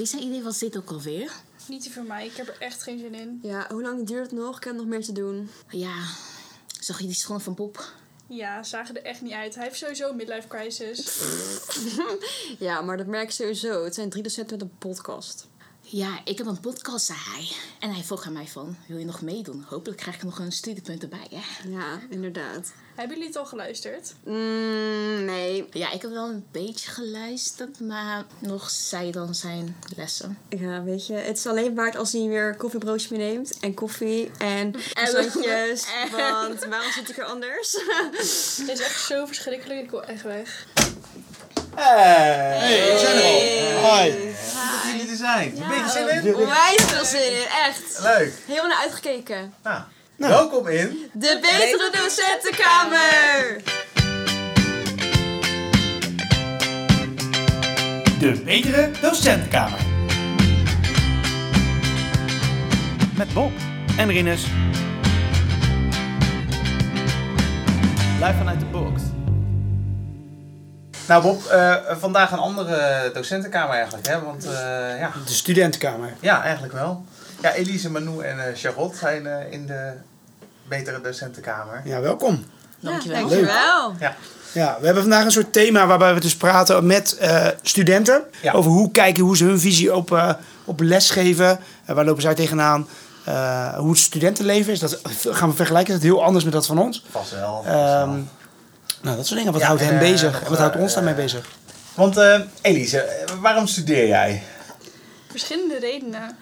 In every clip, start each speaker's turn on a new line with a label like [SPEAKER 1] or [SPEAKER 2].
[SPEAKER 1] wie zijn idee was dit ook alweer?
[SPEAKER 2] Niet die voor mij, ik heb er echt geen zin in.
[SPEAKER 3] Ja, hoe lang duurt het nog? Ik heb nog meer te doen.
[SPEAKER 1] Ja, zag je die schoenen van Bob?
[SPEAKER 2] Ja, zagen er echt niet uit. Hij heeft sowieso een midlife crisis.
[SPEAKER 3] Ja, maar dat merk ik sowieso. Het zijn drie docenten met een podcast.
[SPEAKER 1] Ja, ik heb een podcast, zei hij. En hij vroeg aan mij van, wil je nog meedoen? Hopelijk krijg ik nog een studiepunt erbij, hè?
[SPEAKER 3] Ja, inderdaad.
[SPEAKER 2] Hebben jullie het al geluisterd?
[SPEAKER 3] Mm, nee.
[SPEAKER 1] Ja, ik heb wel een beetje geluisterd, maar nog zij dan zijn lessen.
[SPEAKER 3] Ja, weet je, het is alleen waard als hij weer koffiebroodje meeneemt. En koffie en croissantjes. Want waarom zit ik er anders?
[SPEAKER 2] Het is echt zo verschrikkelijk. Ik wil echt weg.
[SPEAKER 4] Hey,
[SPEAKER 5] Hey, we zijn er al. Hi.
[SPEAKER 4] Goed dat jullie er zijn. Een beetje zin in?
[SPEAKER 3] Onwijs veel zin in, echt.
[SPEAKER 4] Leuk.
[SPEAKER 3] Helemaal naar uitgekeken.
[SPEAKER 4] Nou,
[SPEAKER 5] Nou.
[SPEAKER 4] welkom in.
[SPEAKER 3] De betere docentenkamer!
[SPEAKER 5] De betere docentenkamer. Met Bob en Rinus. Live vanuit de box.
[SPEAKER 4] Nou Bob, eh, vandaag een andere docentenkamer eigenlijk, hè? Want eh, ja,
[SPEAKER 6] De studentenkamer.
[SPEAKER 4] ja, eigenlijk wel. Ja, Elise, Manu en eh, Charlotte zijn eh, in de betere docentenkamer.
[SPEAKER 6] Ja, welkom.
[SPEAKER 1] Dankjewel.
[SPEAKER 3] Ja, dankjewel.
[SPEAKER 6] Ja, we hebben vandaag een soort thema waarbij we dus praten met eh, studenten.
[SPEAKER 4] Ja.
[SPEAKER 6] Over hoe kijken, hoe ze hun visie op, eh, op lesgeven. En waar lopen zij tegenaan? Eh, hoe het studentenleven is. Dat gaan we vergelijken. Dat is heel anders met dat van ons.
[SPEAKER 4] Vast wel.
[SPEAKER 6] Ehm,
[SPEAKER 4] wel.
[SPEAKER 6] Nou, dat soort dingen. Wat
[SPEAKER 4] Ja,
[SPEAKER 6] houdt
[SPEAKER 4] en,
[SPEAKER 6] hen
[SPEAKER 4] eh,
[SPEAKER 6] bezig? En wat houdt
[SPEAKER 4] eh,
[SPEAKER 6] ons daarmee bezig?
[SPEAKER 4] Want eh, Elise, waarom studeer jij?
[SPEAKER 2] Verschillende redenen.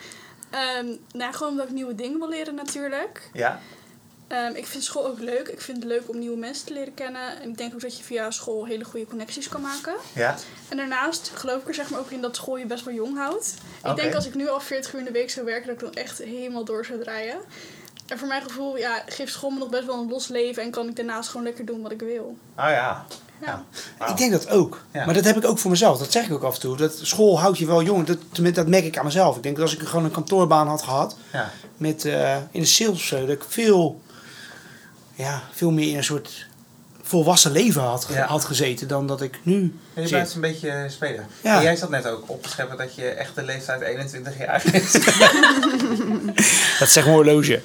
[SPEAKER 2] Ehm nou, gewoon omdat ik nieuwe dingen wil leren natuurlijk.
[SPEAKER 4] Ja,
[SPEAKER 2] Ehm, ik vind school ook leuk. Ik vind het leuk om nieuwe mensen te leren kennen. En ik denk ook dat je via school hele goede connecties kan maken.
[SPEAKER 4] ja.
[SPEAKER 2] En daarnaast geloof ik er zeg maar ook in dat school je best wel jong houdt. Ik denk als ik nu al 40 uur in de week zou werken, dat ik dan echt helemaal door zou draaien. En voor mijn gevoel, ja, geeft school me nog best wel een los leven en kan ik daarnaast gewoon lekker doen wat ik wil.
[SPEAKER 4] Oh ja.
[SPEAKER 2] Ja.
[SPEAKER 6] Ik denk dat ook.
[SPEAKER 4] Ja.
[SPEAKER 6] Maar dat heb ik ook voor mezelf. Dat zeg ik ook af en toe. Dat school houdt je wel jong. Dat, dat merk ik aan mezelf. Ik denk dat als ik gewoon een kantoorbaan had gehad.
[SPEAKER 4] Ja.
[SPEAKER 6] met, eh, in de sales of zo, dat ik veel, ja, veel meer in een soort volwassen leven had, ge-
[SPEAKER 4] Ja.
[SPEAKER 6] had gezeten dan dat ik nu
[SPEAKER 4] Je
[SPEAKER 6] zit.
[SPEAKER 4] blijft een beetje spelen.
[SPEAKER 6] Ja.
[SPEAKER 4] En jij zat net ook op te scheppen dat je echte leeftijd 21 jaar is.
[SPEAKER 6] Dat zegt een horloge.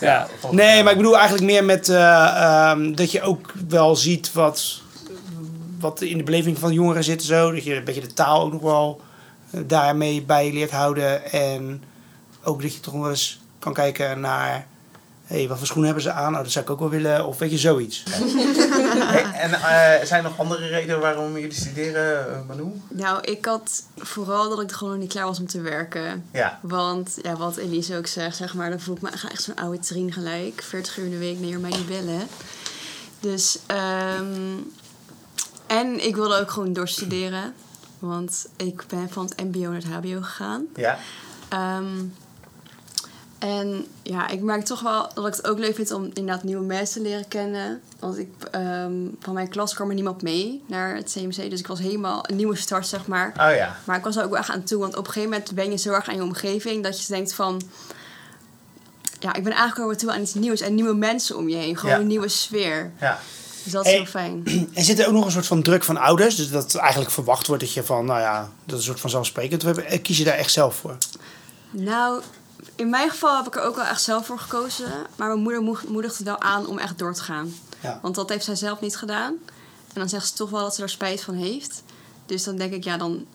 [SPEAKER 6] Ja. Nee, maar ik bedoel eigenlijk meer met eh, ehm, dat je ook wel ziet wat, wat in de beleving van jongeren zit. Zo. Dat je een beetje de taal ook nog wel eh, daarmee bij leert houden. En ook dat je toch nog wel eens kan kijken naar... Hé, wat voor schoenen hebben ze aan? Oh, dat zou ik ook wel willen. Of weet je, zoiets.
[SPEAKER 4] Hey, en eh, zijn er nog andere redenen waarom jullie studeren, eh, Manu?
[SPEAKER 3] Nou, ik had vooral dat ik gewoon nog niet klaar was om te werken.
[SPEAKER 4] Ja.
[SPEAKER 3] Want, ja, wat Elise ook zegt, zeg maar, dan voel ik me echt zo'n oude trien gelijk. 40 uur in de week, nee, mij niet bellen. Dus, ehm en ik wilde ook gewoon doorstuderen. Want ik ben van het mbo naar het hbo gegaan.
[SPEAKER 4] Ja.
[SPEAKER 3] Ehm, en ja, ik merk toch wel dat ik het ook leuk vind om inderdaad nieuwe mensen te leren kennen. Want ik, ehm, van mijn klas kwam er niemand mee naar het CMC. Dus ik was helemaal een nieuwe start, zeg maar.
[SPEAKER 4] Oh ja.
[SPEAKER 3] Maar ik was er ook wel echt aan toe. Want op een gegeven moment ben je zo erg aan je omgeving dat je denkt van... Ja, ik ben eigenlijk weer toe aan iets nieuws. En nieuwe mensen om je heen. Gewoon
[SPEAKER 4] Ja.
[SPEAKER 3] een nieuwe sfeer.
[SPEAKER 4] Ja.
[SPEAKER 3] Dus dat is heel fijn.
[SPEAKER 6] Er zit er ook nog een soort van druk van ouders. Dus dat eigenlijk verwacht wordt dat je van, nou ja, dat is een soort van zelfsprekend. Kies je daar echt zelf voor?
[SPEAKER 3] Nou, in mijn geval heb ik er ook wel echt zelf voor gekozen. Maar mijn moeder moed- moedigt het wel aan om echt door te gaan.
[SPEAKER 6] Ja.
[SPEAKER 3] Want dat heeft zij zelf niet gedaan. En dan zegt ze toch wel dat ze er spijt van heeft. Dus dan denk ik, ja, dan,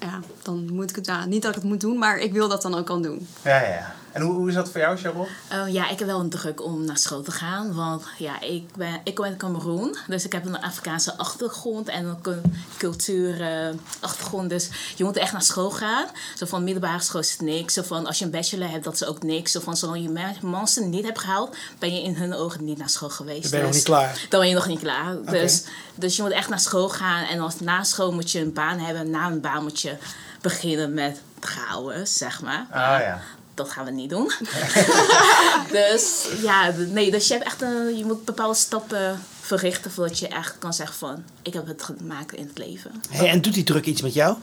[SPEAKER 3] ja, dan moet ik het... Ja, niet dat ik het moet doen, maar ik wil dat dan ook al doen.
[SPEAKER 4] Ja, ja, ja. En hoe, hoe is dat voor jou, Charlotte?
[SPEAKER 1] Oh, ja, ik heb wel een druk om naar school te gaan. Want ja, ik, ben, ik kom uit Cameroen. Dus ik heb een Afrikaanse achtergrond en ook een cultuurachtergrond. dus je moet echt naar school gaan. Zo van middelbare school is het niks. Zo van als je een bachelor hebt, dat is ook niks. Zo van zolang je master niet hebt gehaald, ben je in hun ogen niet naar school geweest.
[SPEAKER 6] Dan ben je nog
[SPEAKER 1] Dus
[SPEAKER 6] niet klaar.
[SPEAKER 1] Dan ben je nog niet klaar. Dus, dus je moet echt naar school gaan. En als, na school moet je een baan hebben. Na een baan moet je beginnen met trouwen, zeg maar.
[SPEAKER 4] Ah ja.
[SPEAKER 1] Dat gaan we niet doen. dus ja, nee, dus je hebt echt een, je moet bepaalde stappen verrichten voordat je echt kan zeggen van ik heb het gemaakt in het leven.
[SPEAKER 6] Hey, en doet die druk iets met jou?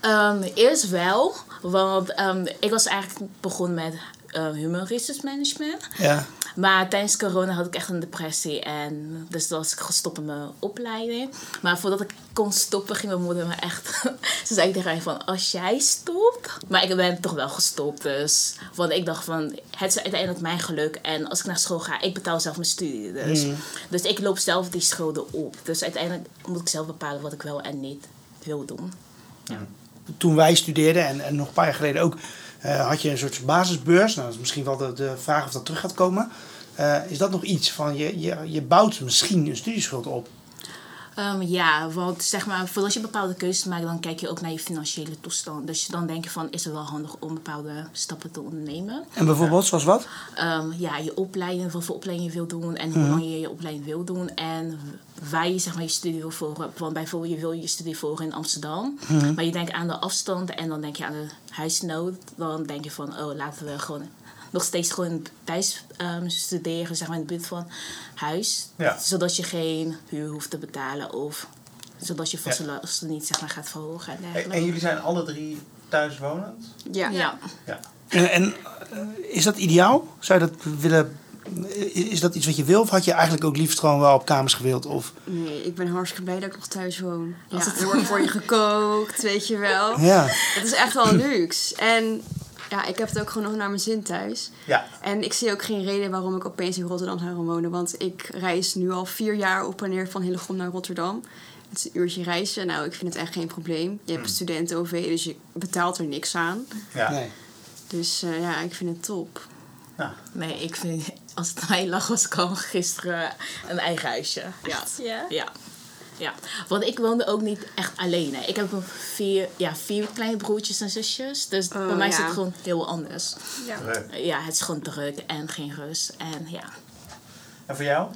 [SPEAKER 1] Ehm, eerst wel, want ehm, ik was eigenlijk begonnen met uh, human resource management.
[SPEAKER 6] Ja.
[SPEAKER 1] Maar tijdens corona had ik echt een depressie. En dus toen was ik gestopt met mijn opleiding. Maar voordat ik kon stoppen, ging mijn moeder me echt... Ze zei tegen mij van, als jij stopt... Maar ik ben toch wel gestopt, dus... Want ik dacht van, het is uiteindelijk mijn geluk. En als ik naar school ga, ik betaal zelf mijn studie. Dus, dus ik loop zelf die schulden op. Dus uiteindelijk moet ik zelf bepalen wat ik wel en niet wil doen.
[SPEAKER 6] Toen wij studeerden en, en nog een paar jaar geleden ook, eh, had je een soort basisbeurs. Nou, dat is misschien wel de, vraag of dat terug gaat komen. Eh, is dat nog iets van je, je, je bouwt misschien een studieschuld op?
[SPEAKER 1] Ehm, ja, want zeg maar, voordat je bepaalde keuzes maakt, dan kijk je ook naar je financiële toestand. Dus dan denk je van, is het wel handig om bepaalde stappen te ondernemen?
[SPEAKER 6] En bijvoorbeeld, zoals wat?
[SPEAKER 1] Ehm, ja, je opleiding, wat voor opleiding je wil doen en hoe lang je je opleiding wil doen. En waar je zeg maar, je studie wil volgen. Want bijvoorbeeld, je wil je studie volgen in Amsterdam. Maar je denkt aan de afstand en dan denk je aan de huisnood. Dan denk je van, oh, laten we gewoon nog steeds gewoon thuis ehm, studeren, zeg maar in de buurt van huis.
[SPEAKER 4] Ja.
[SPEAKER 1] Zodat je geen huur hoeft te betalen of zodat je vaste
[SPEAKER 4] Ja.
[SPEAKER 1] lasten niet zeg maar, gaat verhogen en
[SPEAKER 4] En,
[SPEAKER 1] dergelijke.
[SPEAKER 4] en jullie zijn alle drie thuiswonend?
[SPEAKER 3] Ja.
[SPEAKER 1] Ja.
[SPEAKER 4] Ja.
[SPEAKER 6] En, en eh, is dat ideaal? Zou je dat willen... Is dat iets wat je wil? Of had je eigenlijk ook liefst gewoon wel op kamers gewild? Of,
[SPEAKER 3] Nee, ik ben hartstikke blij dat ik nog thuis woon. Ja,
[SPEAKER 1] Als het-
[SPEAKER 3] er wordt voor je gekookt, weet je wel.
[SPEAKER 6] ja.
[SPEAKER 3] Het is echt wel een luxe. En ja, ik heb het ook gewoon nog naar mijn zin thuis.
[SPEAKER 4] Ja.
[SPEAKER 3] En ik zie ook geen reden waarom ik opeens in Rotterdam zou gaan wonen. Want ik reis nu al vier jaar op en neer van Hillegom naar Rotterdam. Het is een uurtje reizen. Nou, ik vind het echt geen probleem. Je hebt studenten-OV, dus je betaalt er niks aan.
[SPEAKER 4] Ja.
[SPEAKER 6] Nee.
[SPEAKER 3] Dus eh, ja, ik vind het top.
[SPEAKER 4] Nou,
[SPEAKER 1] Nee, ik vind, als het mij lag, was ik al gisteren een eigen huisje. Ja.
[SPEAKER 2] Ja?
[SPEAKER 1] Ja. Ja, want ik woonde ook niet echt alleen. Hè. Ik heb vier, ja, vier kleine broertjes en zusjes. Dus
[SPEAKER 3] Oh,
[SPEAKER 1] bij mij is het gewoon heel anders.
[SPEAKER 2] Ja.
[SPEAKER 1] Ja, het is gewoon druk en geen rust. En ja,
[SPEAKER 4] En voor jou?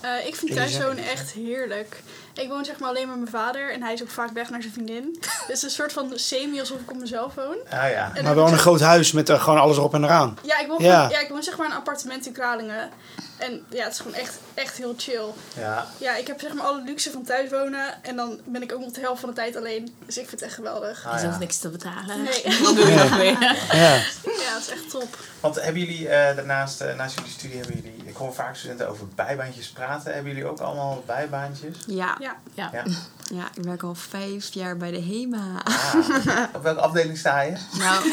[SPEAKER 2] Eh, ik vind thuiswonen
[SPEAKER 6] Elisa.
[SPEAKER 2] echt heerlijk. Ik woon zeg maar alleen met mijn vader en hij is ook vaak weg naar zijn vriendin. Dus het is een soort van semi alsof ik op mezelf woon.
[SPEAKER 4] Ah ja.
[SPEAKER 2] En
[SPEAKER 6] Maar wel een groot huis met er gewoon alles erop en eraan.
[SPEAKER 2] Ja, ik woon,
[SPEAKER 6] Ja.
[SPEAKER 2] Gewoon, ja, ik woon zeg maar in een appartement in Kralingen. En ja, het is gewoon echt, echt heel chill.
[SPEAKER 4] Ja.
[SPEAKER 2] Ja, ik heb zeg maar alle luxe van thuis wonen. En dan ben ik ook nog de helft van de tijd alleen. Dus ik vind het echt geweldig.
[SPEAKER 4] Ah,
[SPEAKER 1] je
[SPEAKER 4] ja.
[SPEAKER 1] hoeft niks te betalen.
[SPEAKER 2] Nee.
[SPEAKER 1] Wat doe je nog mee?
[SPEAKER 6] Ja.
[SPEAKER 2] Ja, het is echt top.
[SPEAKER 4] Want hebben jullie eh, daarnaast, eh, naast jullie studie, hebben jullie, ik hoor vaak studenten over bijbaantjes praten. Hebben jullie ook allemaal bijbaantjes?
[SPEAKER 3] Ja,
[SPEAKER 2] Ja.
[SPEAKER 1] Ja.
[SPEAKER 4] Ja.
[SPEAKER 3] ik werk al vijf jaar bij de HEMA.
[SPEAKER 4] Ah, op welke afdeling sta je?
[SPEAKER 3] Nou,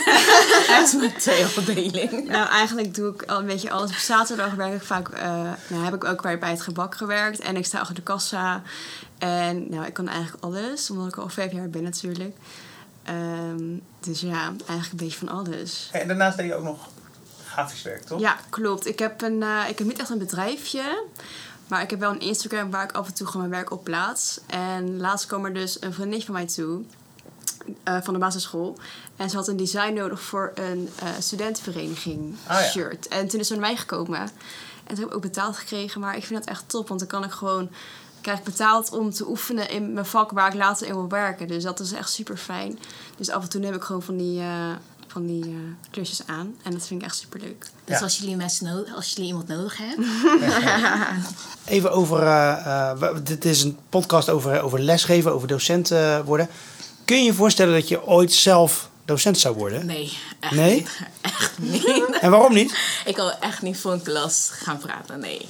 [SPEAKER 1] mijn twee afdeling.
[SPEAKER 3] Nou, eigenlijk doe ik al een beetje alles. Op zaterdag werk ik vaak, eh, nou, heb ik ook bij, bij het gebak gewerkt. En ik sta achter de kassa. En nou, ik kan eigenlijk alles, omdat ik al vijf jaar ben natuurlijk. Ehm, dus ja, eigenlijk een beetje van alles.
[SPEAKER 4] En daarnaast deed je ook nog grafisch werk, toch?
[SPEAKER 3] Ja, klopt. Ik heb, een, eh, ik heb niet echt een bedrijfje. Maar ik heb wel een Instagram waar ik af en toe gewoon mijn werk op plaats. En laatst kwam er dus een vriendin van mij toe. eh, van de basisschool. En ze had een design nodig voor een eh, studentenvereniging
[SPEAKER 4] Ah, ja.
[SPEAKER 3] shirt. En toen is ze naar mij gekomen. En toen heb ik ook betaald gekregen. Maar ik vind dat echt top. Want dan kan ik gewoon... krijg ik betaald om te oefenen in mijn vak waar ik later in wil werken. Dus dat is echt super fijn. Dus af en toe neem ik gewoon van die, eh, van die eh, klusjes aan. En dat vind ik echt super leuk.
[SPEAKER 1] Dus
[SPEAKER 4] Ja.
[SPEAKER 1] als jullie mensen nodig, als jullie iemand nodig hebben.
[SPEAKER 6] Even over, eh, eh, dit is een podcast over, over lesgeven, over docent worden. Kun je je voorstellen dat je ooit zelf docent zou worden?
[SPEAKER 1] Nee, echt
[SPEAKER 6] Nee?
[SPEAKER 1] niet. Echt niet.
[SPEAKER 6] En waarom niet?
[SPEAKER 1] Ik kan echt niet voor een klas gaan praten, nee.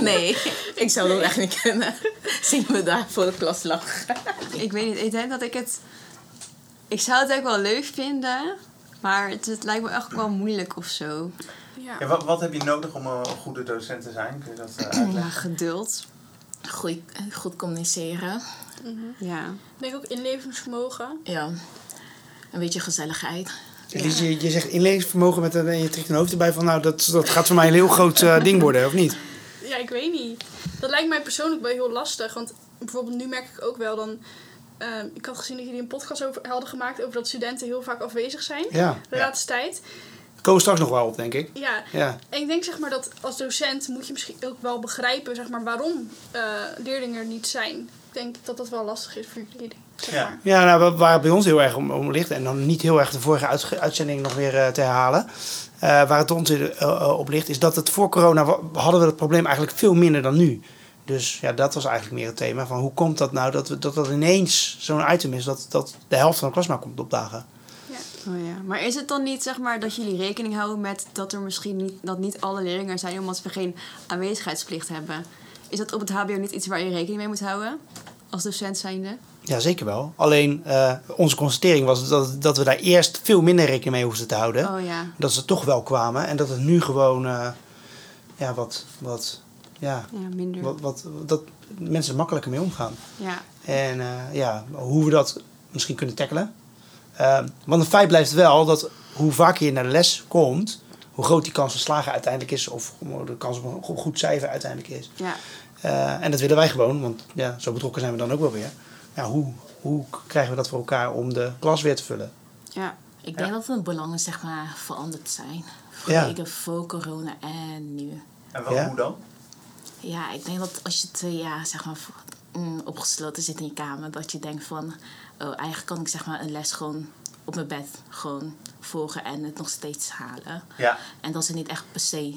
[SPEAKER 1] Nee, ik zou dat echt niet kunnen. Zie me daar voor de klas lachen.
[SPEAKER 3] Ik weet niet, ik denk dat ik het... Ik zou het ook wel leuk vinden, maar het, het lijkt me echt wel moeilijk of zo.
[SPEAKER 2] Ja.
[SPEAKER 4] Ja, wat, wat heb je nodig om een goede docent te zijn? Kun je dat eh,
[SPEAKER 3] Ja, geduld.
[SPEAKER 1] Goed, goed communiceren.
[SPEAKER 3] Ja.
[SPEAKER 2] Ik denk ook inlevingsvermogen.
[SPEAKER 1] Ja. Een beetje gezelligheid.
[SPEAKER 6] Dus je, je zegt inlevingsvermogen met een, en je trekt een hoofd erbij van nou dat, dat gaat voor mij een heel groot eh, ding worden, of niet?
[SPEAKER 2] Ja, ik weet niet. Dat lijkt mij persoonlijk wel heel lastig. Want bijvoorbeeld nu merk ik ook wel dan... ehm, ik had gezien dat jullie een podcast over hadden gemaakt over dat studenten heel vaak afwezig zijn.
[SPEAKER 6] Ja,
[SPEAKER 2] De
[SPEAKER 4] Ja.
[SPEAKER 2] laatste tijd.
[SPEAKER 6] komen we straks nog wel op, denk ik.
[SPEAKER 2] Ja,
[SPEAKER 6] Ja,
[SPEAKER 2] en ik denk zeg maar dat als docent moet je misschien ook wel begrijpen zeg maar, waarom eh, leerlingen er niet zijn. Ik denk dat dat wel lastig is voor jullie. Zeg
[SPEAKER 4] Ja.
[SPEAKER 2] maar.
[SPEAKER 6] ja nou, wa- waar het bij ons heel erg om, om ligt, en dan niet heel erg de vorige uitzending nog weer eh, te herhalen, eh, waar het ons op ligt, is dat het voor corona hadden we het probleem eigenlijk veel minder dan nu. Dus ja, dat was eigenlijk meer het thema van hoe komt dat nou dat we, dat, dat ineens zo'n item is dat, dat de helft van de klas maar komt opdagen.
[SPEAKER 2] Ja.
[SPEAKER 3] Oh ja. Maar is het dan niet zeg maar dat jullie rekening houden met dat er misschien niet, dat niet alle leerlingen er zijn omdat we geen aanwezigheidsplicht hebben? Is dat op het HBO niet iets waar je rekening mee moet houden? Als docent zijnde?
[SPEAKER 6] Ja, zeker wel. Alleen eh, onze constatering was dat, dat we daar eerst veel minder rekening mee hoefden te houden.
[SPEAKER 3] Oh ja.
[SPEAKER 6] Dat ze toch wel kwamen en dat het nu gewoon eh, ja, wat, wat, ja,
[SPEAKER 3] Ja, minder.
[SPEAKER 6] wat, wat, dat mensen er makkelijker mee omgaan.
[SPEAKER 3] Ja.
[SPEAKER 6] En eh, ja, hoe we dat misschien kunnen tackelen. Eh, want een feit blijft wel dat hoe vaker je naar de les komt, hoe groot die kans van slagen uiteindelijk is, of de kans op een go- goed cijfer uiteindelijk is.
[SPEAKER 3] Ja.
[SPEAKER 6] Eh, en dat willen wij gewoon, want ja, zo betrokken zijn we dan ook wel weer. Ja, hoe, hoe krijgen we dat voor elkaar om de klas weer te vullen?
[SPEAKER 3] Ja.
[SPEAKER 1] Ik denk dat de belangen zeg maar veranderd zijn.
[SPEAKER 6] Ja.
[SPEAKER 1] Vergeleken voor corona en nu.
[SPEAKER 4] En wel,
[SPEAKER 6] Ja.
[SPEAKER 4] hoe dan?
[SPEAKER 1] Ja, ik denk dat als je twee jaar zeg maar mm, opgesloten zit in je kamer, dat je denkt van, oh, eigenlijk kan ik zeg maar een les gewoon op mijn bed gewoon volgen en het nog steeds halen.
[SPEAKER 4] Ja.
[SPEAKER 1] En dat ze niet echt per se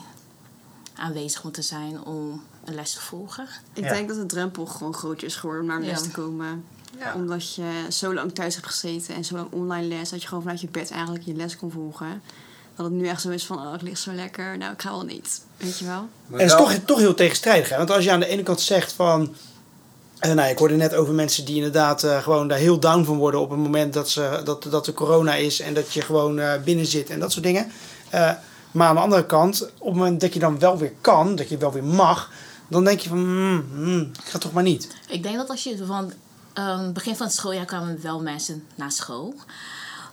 [SPEAKER 1] aanwezig moeten zijn om een les te volgen.
[SPEAKER 3] Ik
[SPEAKER 4] Ja.
[SPEAKER 3] denk dat de drempel gewoon groter is geworden om naar de les
[SPEAKER 1] Ja.
[SPEAKER 3] te komen.
[SPEAKER 2] Ja.
[SPEAKER 3] Omdat je zo lang thuis hebt gezeten en zo lang online les, dat je gewoon vanuit je bed eigenlijk je les kon volgen. Dat het nu echt zo is van, oh, ik lig zo lekker, nou, ik ga wel niet. Weet je wel?
[SPEAKER 6] En het is toch, toch heel tegenstrijdig. Hè? Want als je aan de ene kant zegt van... eh, nou, ik hoorde net over mensen die inderdaad eh, gewoon daar heel down van worden... op het moment dat, ze, dat, dat er corona is en dat je gewoon eh, binnen zit en dat soort dingen. Eh, maar aan de andere kant, op het moment dat je dan wel weer kan, dat je wel weer mag... dan denk je van, hmm, hmm, ik ga toch maar niet.
[SPEAKER 1] Ik denk dat als je van begin van het schooljaar kwamen wel mensen naar school.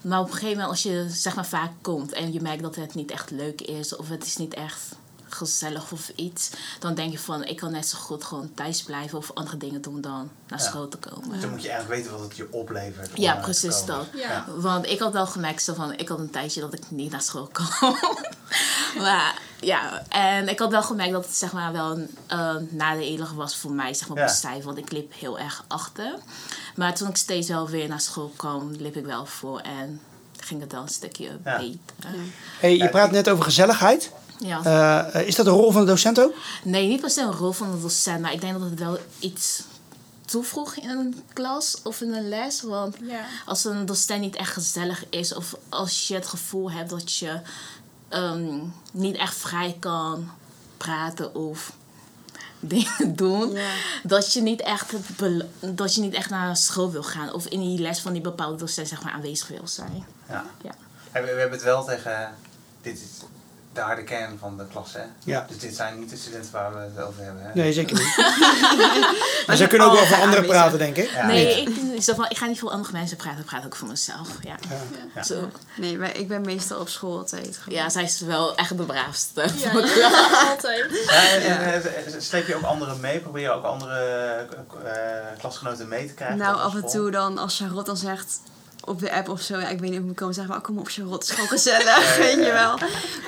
[SPEAKER 1] Maar op een gegeven moment als je zeg maar vaak komt en je merkt dat het niet echt leuk is of het is niet echt gezellig of iets, dan denk je van ik kan net zo goed gewoon thuis blijven of andere dingen doen dan naar
[SPEAKER 4] Ja.
[SPEAKER 1] school te komen.
[SPEAKER 4] Dan moet je eigenlijk weten wat het je oplevert.
[SPEAKER 1] Ja, precies dat.
[SPEAKER 2] Ja.
[SPEAKER 1] Want ik had wel gemerkt zo van, ik had een tijdje dat ik niet naar school kwam. maar ja, en ik had wel gemerkt dat het zeg maar wel een uh, nadelig was voor mij, zeg maar, op
[SPEAKER 4] Ja.
[SPEAKER 1] Want ik liep heel erg achter. Maar toen ik steeds wel weer naar school kwam, liep ik wel voor en ging het wel een stukje
[SPEAKER 4] Ja.
[SPEAKER 1] beter.
[SPEAKER 6] Hey, je praat net over gezelligheid.
[SPEAKER 1] Ja.
[SPEAKER 6] Eh, is dat de rol van de docent ook?
[SPEAKER 1] Nee, niet per se een rol van de docent, maar ik denk dat het wel iets toevoegt in een klas of in een les. Want
[SPEAKER 2] Ja.
[SPEAKER 1] als een docent niet echt gezellig is of als je het gevoel hebt dat je ehm, niet echt vrij kan praten of dingen doen,
[SPEAKER 3] Ja.
[SPEAKER 1] dat, je niet echt dat je niet echt naar school wil gaan of in die les van die bepaalde docent zeg maar, aanwezig wil zijn.
[SPEAKER 4] Ja.
[SPEAKER 1] Ja.
[SPEAKER 4] En we, we hebben het wel tegen... Dit is de harde kern van de klas, hè?
[SPEAKER 6] Ja.
[SPEAKER 4] Dus dit zijn niet de studenten waar we het over hebben, hè?
[SPEAKER 6] Nee, zeker niet. maar ze kunnen ook wel voor
[SPEAKER 3] altijd
[SPEAKER 6] anderen
[SPEAKER 3] aanwezig.
[SPEAKER 6] praten, denk ik.
[SPEAKER 4] Ja.
[SPEAKER 1] nee, ik, ik, ga niet voor andere mensen praten, ik praat ook voor mezelf. Ja.
[SPEAKER 4] Ja.
[SPEAKER 1] Zo.
[SPEAKER 3] Nee, maar ik ben meestal op school altijd. gewoon.
[SPEAKER 1] Ja, zij is wel echt de braafste.
[SPEAKER 2] Ja, altijd.
[SPEAKER 4] Ja, en, sleep je ook anderen mee? Probeer je ook andere eh, klasgenoten mee te krijgen?
[SPEAKER 3] Nou, af en toe dan als Charlotte dan zegt op de app of zo, ja, ik weet niet of ik moet komen zeggen, maar kom op Charlotte, het is gewoon gezellig, weet je wel.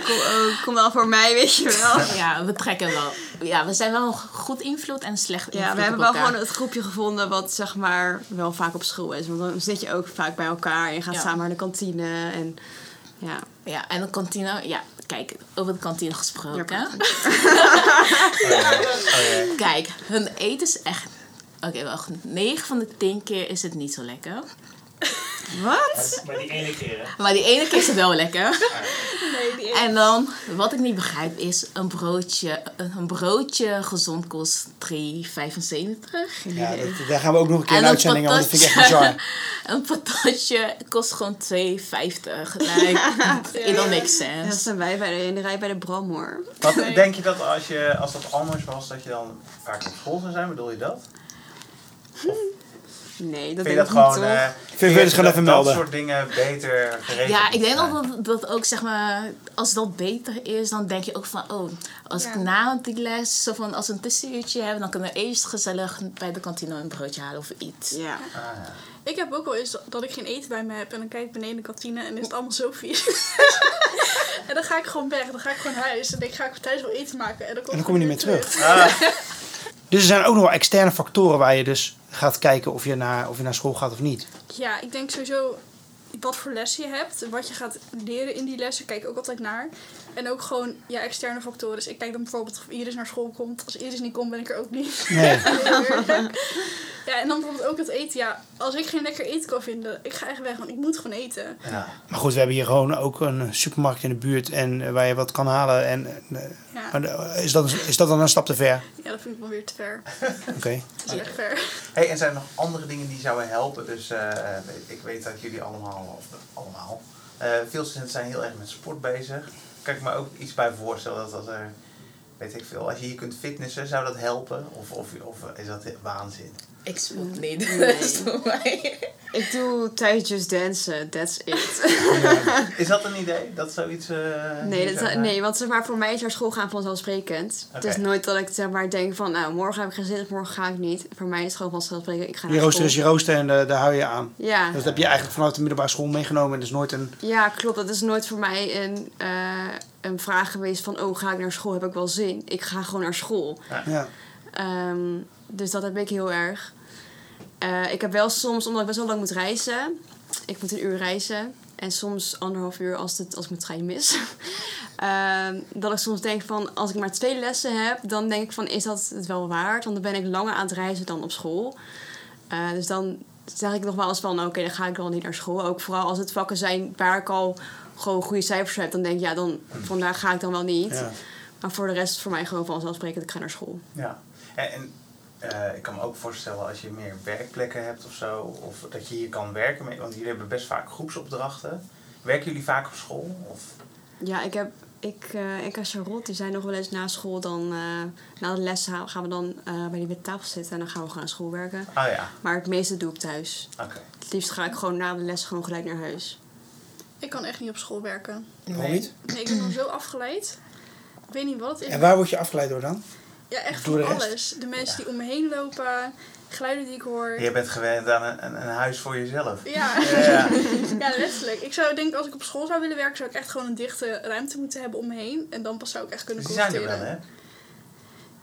[SPEAKER 3] Kom, ook, kom dan voor mij, weet je wel.
[SPEAKER 1] Ja, we trekken wel. Ja, we zijn wel een goed invloed en slecht invloed
[SPEAKER 3] Ja, we hebben wel gewoon het groepje gevonden wat zeg maar wel vaak op school is. Want dan zit je ook vaak bij elkaar en je gaat
[SPEAKER 1] Ja.
[SPEAKER 3] samen naar de kantine en ja.
[SPEAKER 1] Ja, en de kantine. Ja, kijk, over de kantine gesproken.
[SPEAKER 3] Ja,
[SPEAKER 4] Oh. Oh.
[SPEAKER 1] Kijk, hun eten is echt... Oké, wacht. 9 van de 10 keer is het niet zo lekker.
[SPEAKER 3] Wat?
[SPEAKER 5] Maar die ene keer, hè?
[SPEAKER 1] Maar die ene keer is het wel lekker.
[SPEAKER 2] Nee, die
[SPEAKER 1] En dan, wat ik niet begrijp, is een broodje, een broodje gezond kost 3,75.
[SPEAKER 6] Ja, dat, daar gaan we ook nog een keer
[SPEAKER 1] En
[SPEAKER 6] een
[SPEAKER 1] een
[SPEAKER 6] uitzending aan, want dat vind ik echt bizar.
[SPEAKER 1] Een patatje kost gewoon 2,50. Like, it don't make
[SPEAKER 3] Ja, dat
[SPEAKER 1] sense.
[SPEAKER 3] zijn wij bij de, in de rij bij de Bram hoor.
[SPEAKER 4] Wat
[SPEAKER 2] Nee.
[SPEAKER 4] denk je dat als, je als dat anders was, dat je dan vaak op school zou zijn? Bedoel je dat?
[SPEAKER 3] Nee, dat
[SPEAKER 4] Vind je
[SPEAKER 3] denk
[SPEAKER 4] dat
[SPEAKER 3] ik niet
[SPEAKER 4] gewoon...
[SPEAKER 3] toch?
[SPEAKER 4] eh,
[SPEAKER 6] vind het gewoon
[SPEAKER 4] dat-
[SPEAKER 6] even
[SPEAKER 4] dat soort dingen beter geregeld
[SPEAKER 1] Ja, ik denk
[SPEAKER 4] zijn?
[SPEAKER 1] dat dat, dat ook, zeg maar, als dat beter is, dan denk je ook van, oh, als
[SPEAKER 2] Ja.
[SPEAKER 1] ik na die les, zo van, als we een tussenuurtje hebben, dan kunnen we eerst gezellig bij de kantine een broodje halen of iets.
[SPEAKER 3] Ja.
[SPEAKER 4] Ah, ja.
[SPEAKER 2] Ik heb ook wel eens dat, ik geen eten bij me heb en dan kijk ik beneden in de kantine en is het allemaal zo vies. en dan ga ik gewoon weg, dan ga ik gewoon naar huis en denk ik ga ik thuis wel eten maken en dan kom,
[SPEAKER 6] En dan
[SPEAKER 2] ik
[SPEAKER 6] kom je
[SPEAKER 2] gewoon
[SPEAKER 6] niet meer
[SPEAKER 2] weer
[SPEAKER 6] terug.
[SPEAKER 4] Ah,
[SPEAKER 6] Dus er zijn ook nog wel externe factoren waar je dus gaat kijken of je naar, of je naar school gaat of niet.
[SPEAKER 2] Ja, ik denk sowieso wat voor lessen je hebt, wat je gaat leren in die lessen, kijk ik ook altijd naar. En ook gewoon ja, externe factoren. Dus ik kijk dan bijvoorbeeld of Iris naar school komt. Als Iris niet komt, ben ik er ook niet.
[SPEAKER 6] Nee.
[SPEAKER 2] Ja, en dan bijvoorbeeld ook het eten. Ja, als ik geen lekker eten kan vinden, ik ga echt weg, want ik moet gewoon eten.
[SPEAKER 4] Ja.
[SPEAKER 6] Maar goed, we hebben hier gewoon ook een supermarkt in de buurt en eh, waar je wat kan halen. En, eh,
[SPEAKER 2] Ja,
[SPEAKER 6] maar eh, is, dat, is dat dan een stap te ver?
[SPEAKER 2] ja dat vind ik wel weer te ver.
[SPEAKER 6] Oké.
[SPEAKER 2] Dat is echt ver.
[SPEAKER 4] Hey, en zijn er nog andere dingen die zouden helpen? Dus eh, ik weet dat jullie allemaal, of allemaal, eh, veel studenten zijn heel erg met sport bezig. Kan ik me ook iets bij voorstellen dat dat er, weet ik veel, als je hier kunt fitnessen, zou dat helpen? Of, of, of is dat waanzin?
[SPEAKER 1] Ik sport niet.
[SPEAKER 3] Nee.
[SPEAKER 1] Dat is voor mij.
[SPEAKER 3] Ik doe just dansen, that's it.
[SPEAKER 4] Is dat een idee? Dat zoiets. eh,
[SPEAKER 3] Nee, dat, nee, want zeg maar, voor mij is naar school gaan vanzelfsprekend. Het is nooit dat ik zeg maar, denk van, nou, morgen heb ik geen zin, of morgen ga ik niet. Voor mij is het gewoon vanzelfsprekend, ik ga naar
[SPEAKER 6] Je rooster is je rooster en eh, daar hou je aan.
[SPEAKER 3] Ja,
[SPEAKER 6] Dat heb je eigenlijk vanuit de middelbare school meegenomen. En dat is nooit een...
[SPEAKER 3] ja, klopt. Dat is nooit voor mij een, eh, een vraag geweest van, oh, ga ik naar school? Heb ik wel zin? Ik ga gewoon naar school.
[SPEAKER 6] Ja.
[SPEAKER 3] Ehm, dus dat heb ik heel erg. Eh, ik heb wel soms, omdat ik best wel lang moet reizen. Ik moet een uur reizen. En soms anderhalf uur als, het, als ik mijn trein mis. Ehm, dat ik soms denk van, als ik maar twee lessen heb... dan denk ik van, is dat het wel waard? Want dan ben ik langer aan het reizen dan op school. Eh, dus dan zeg ik nog wel eens van, oké, dan ga ik wel niet naar school. Ook vooral als het vakken zijn waar ik al gewoon goede cijfers heb... dan denk ik, ja, dan, vandaag ga ik dan wel niet.
[SPEAKER 6] Ja.
[SPEAKER 3] Maar voor de rest voor mij gewoon vanzelfsprekend, ik ga naar school.
[SPEAKER 4] Ja. En, en eh, ik kan me ook voorstellen als je meer werkplekken hebt of zo, of dat je hier kan werken, met- want jullie hebben best vaak groepsopdrachten. Werken jullie vaak op school? Of?
[SPEAKER 3] Ja, ik heb. Ik, eh, ik en Charlotte, die zijn nog wel eens na school dan... eh, na de les gaan gaan we dan eh, bij die witte tafel zitten en dan gaan we gewoon aan school werken.
[SPEAKER 4] Ah ja,
[SPEAKER 3] Maar het meeste doe ik thuis.
[SPEAKER 4] oké.
[SPEAKER 3] Het liefst ga ik gewoon na de les gewoon gelijk naar huis.
[SPEAKER 2] Ik kan echt niet op school werken.
[SPEAKER 6] Waarom niet?
[SPEAKER 2] Nee, ik ben dan zo afgeleid. Ik weet niet wat het is.
[SPEAKER 6] En waar word je afgeleid door dan?
[SPEAKER 2] Ja, echt van alles. De mensen die om me heen lopen, geluiden die ik hoor.
[SPEAKER 4] Je bent gewend aan een, een, een huis voor jezelf.
[SPEAKER 2] Ja.
[SPEAKER 4] Ja.
[SPEAKER 2] ja, letterlijk. Ik zou denk als ik op school zou willen werken, zou ik echt gewoon een dichte ruimte moeten hebben om me heen. En dan pas zou ik echt kunnen
[SPEAKER 4] Die zijn er wel,
[SPEAKER 2] concentreren.
[SPEAKER 4] hè?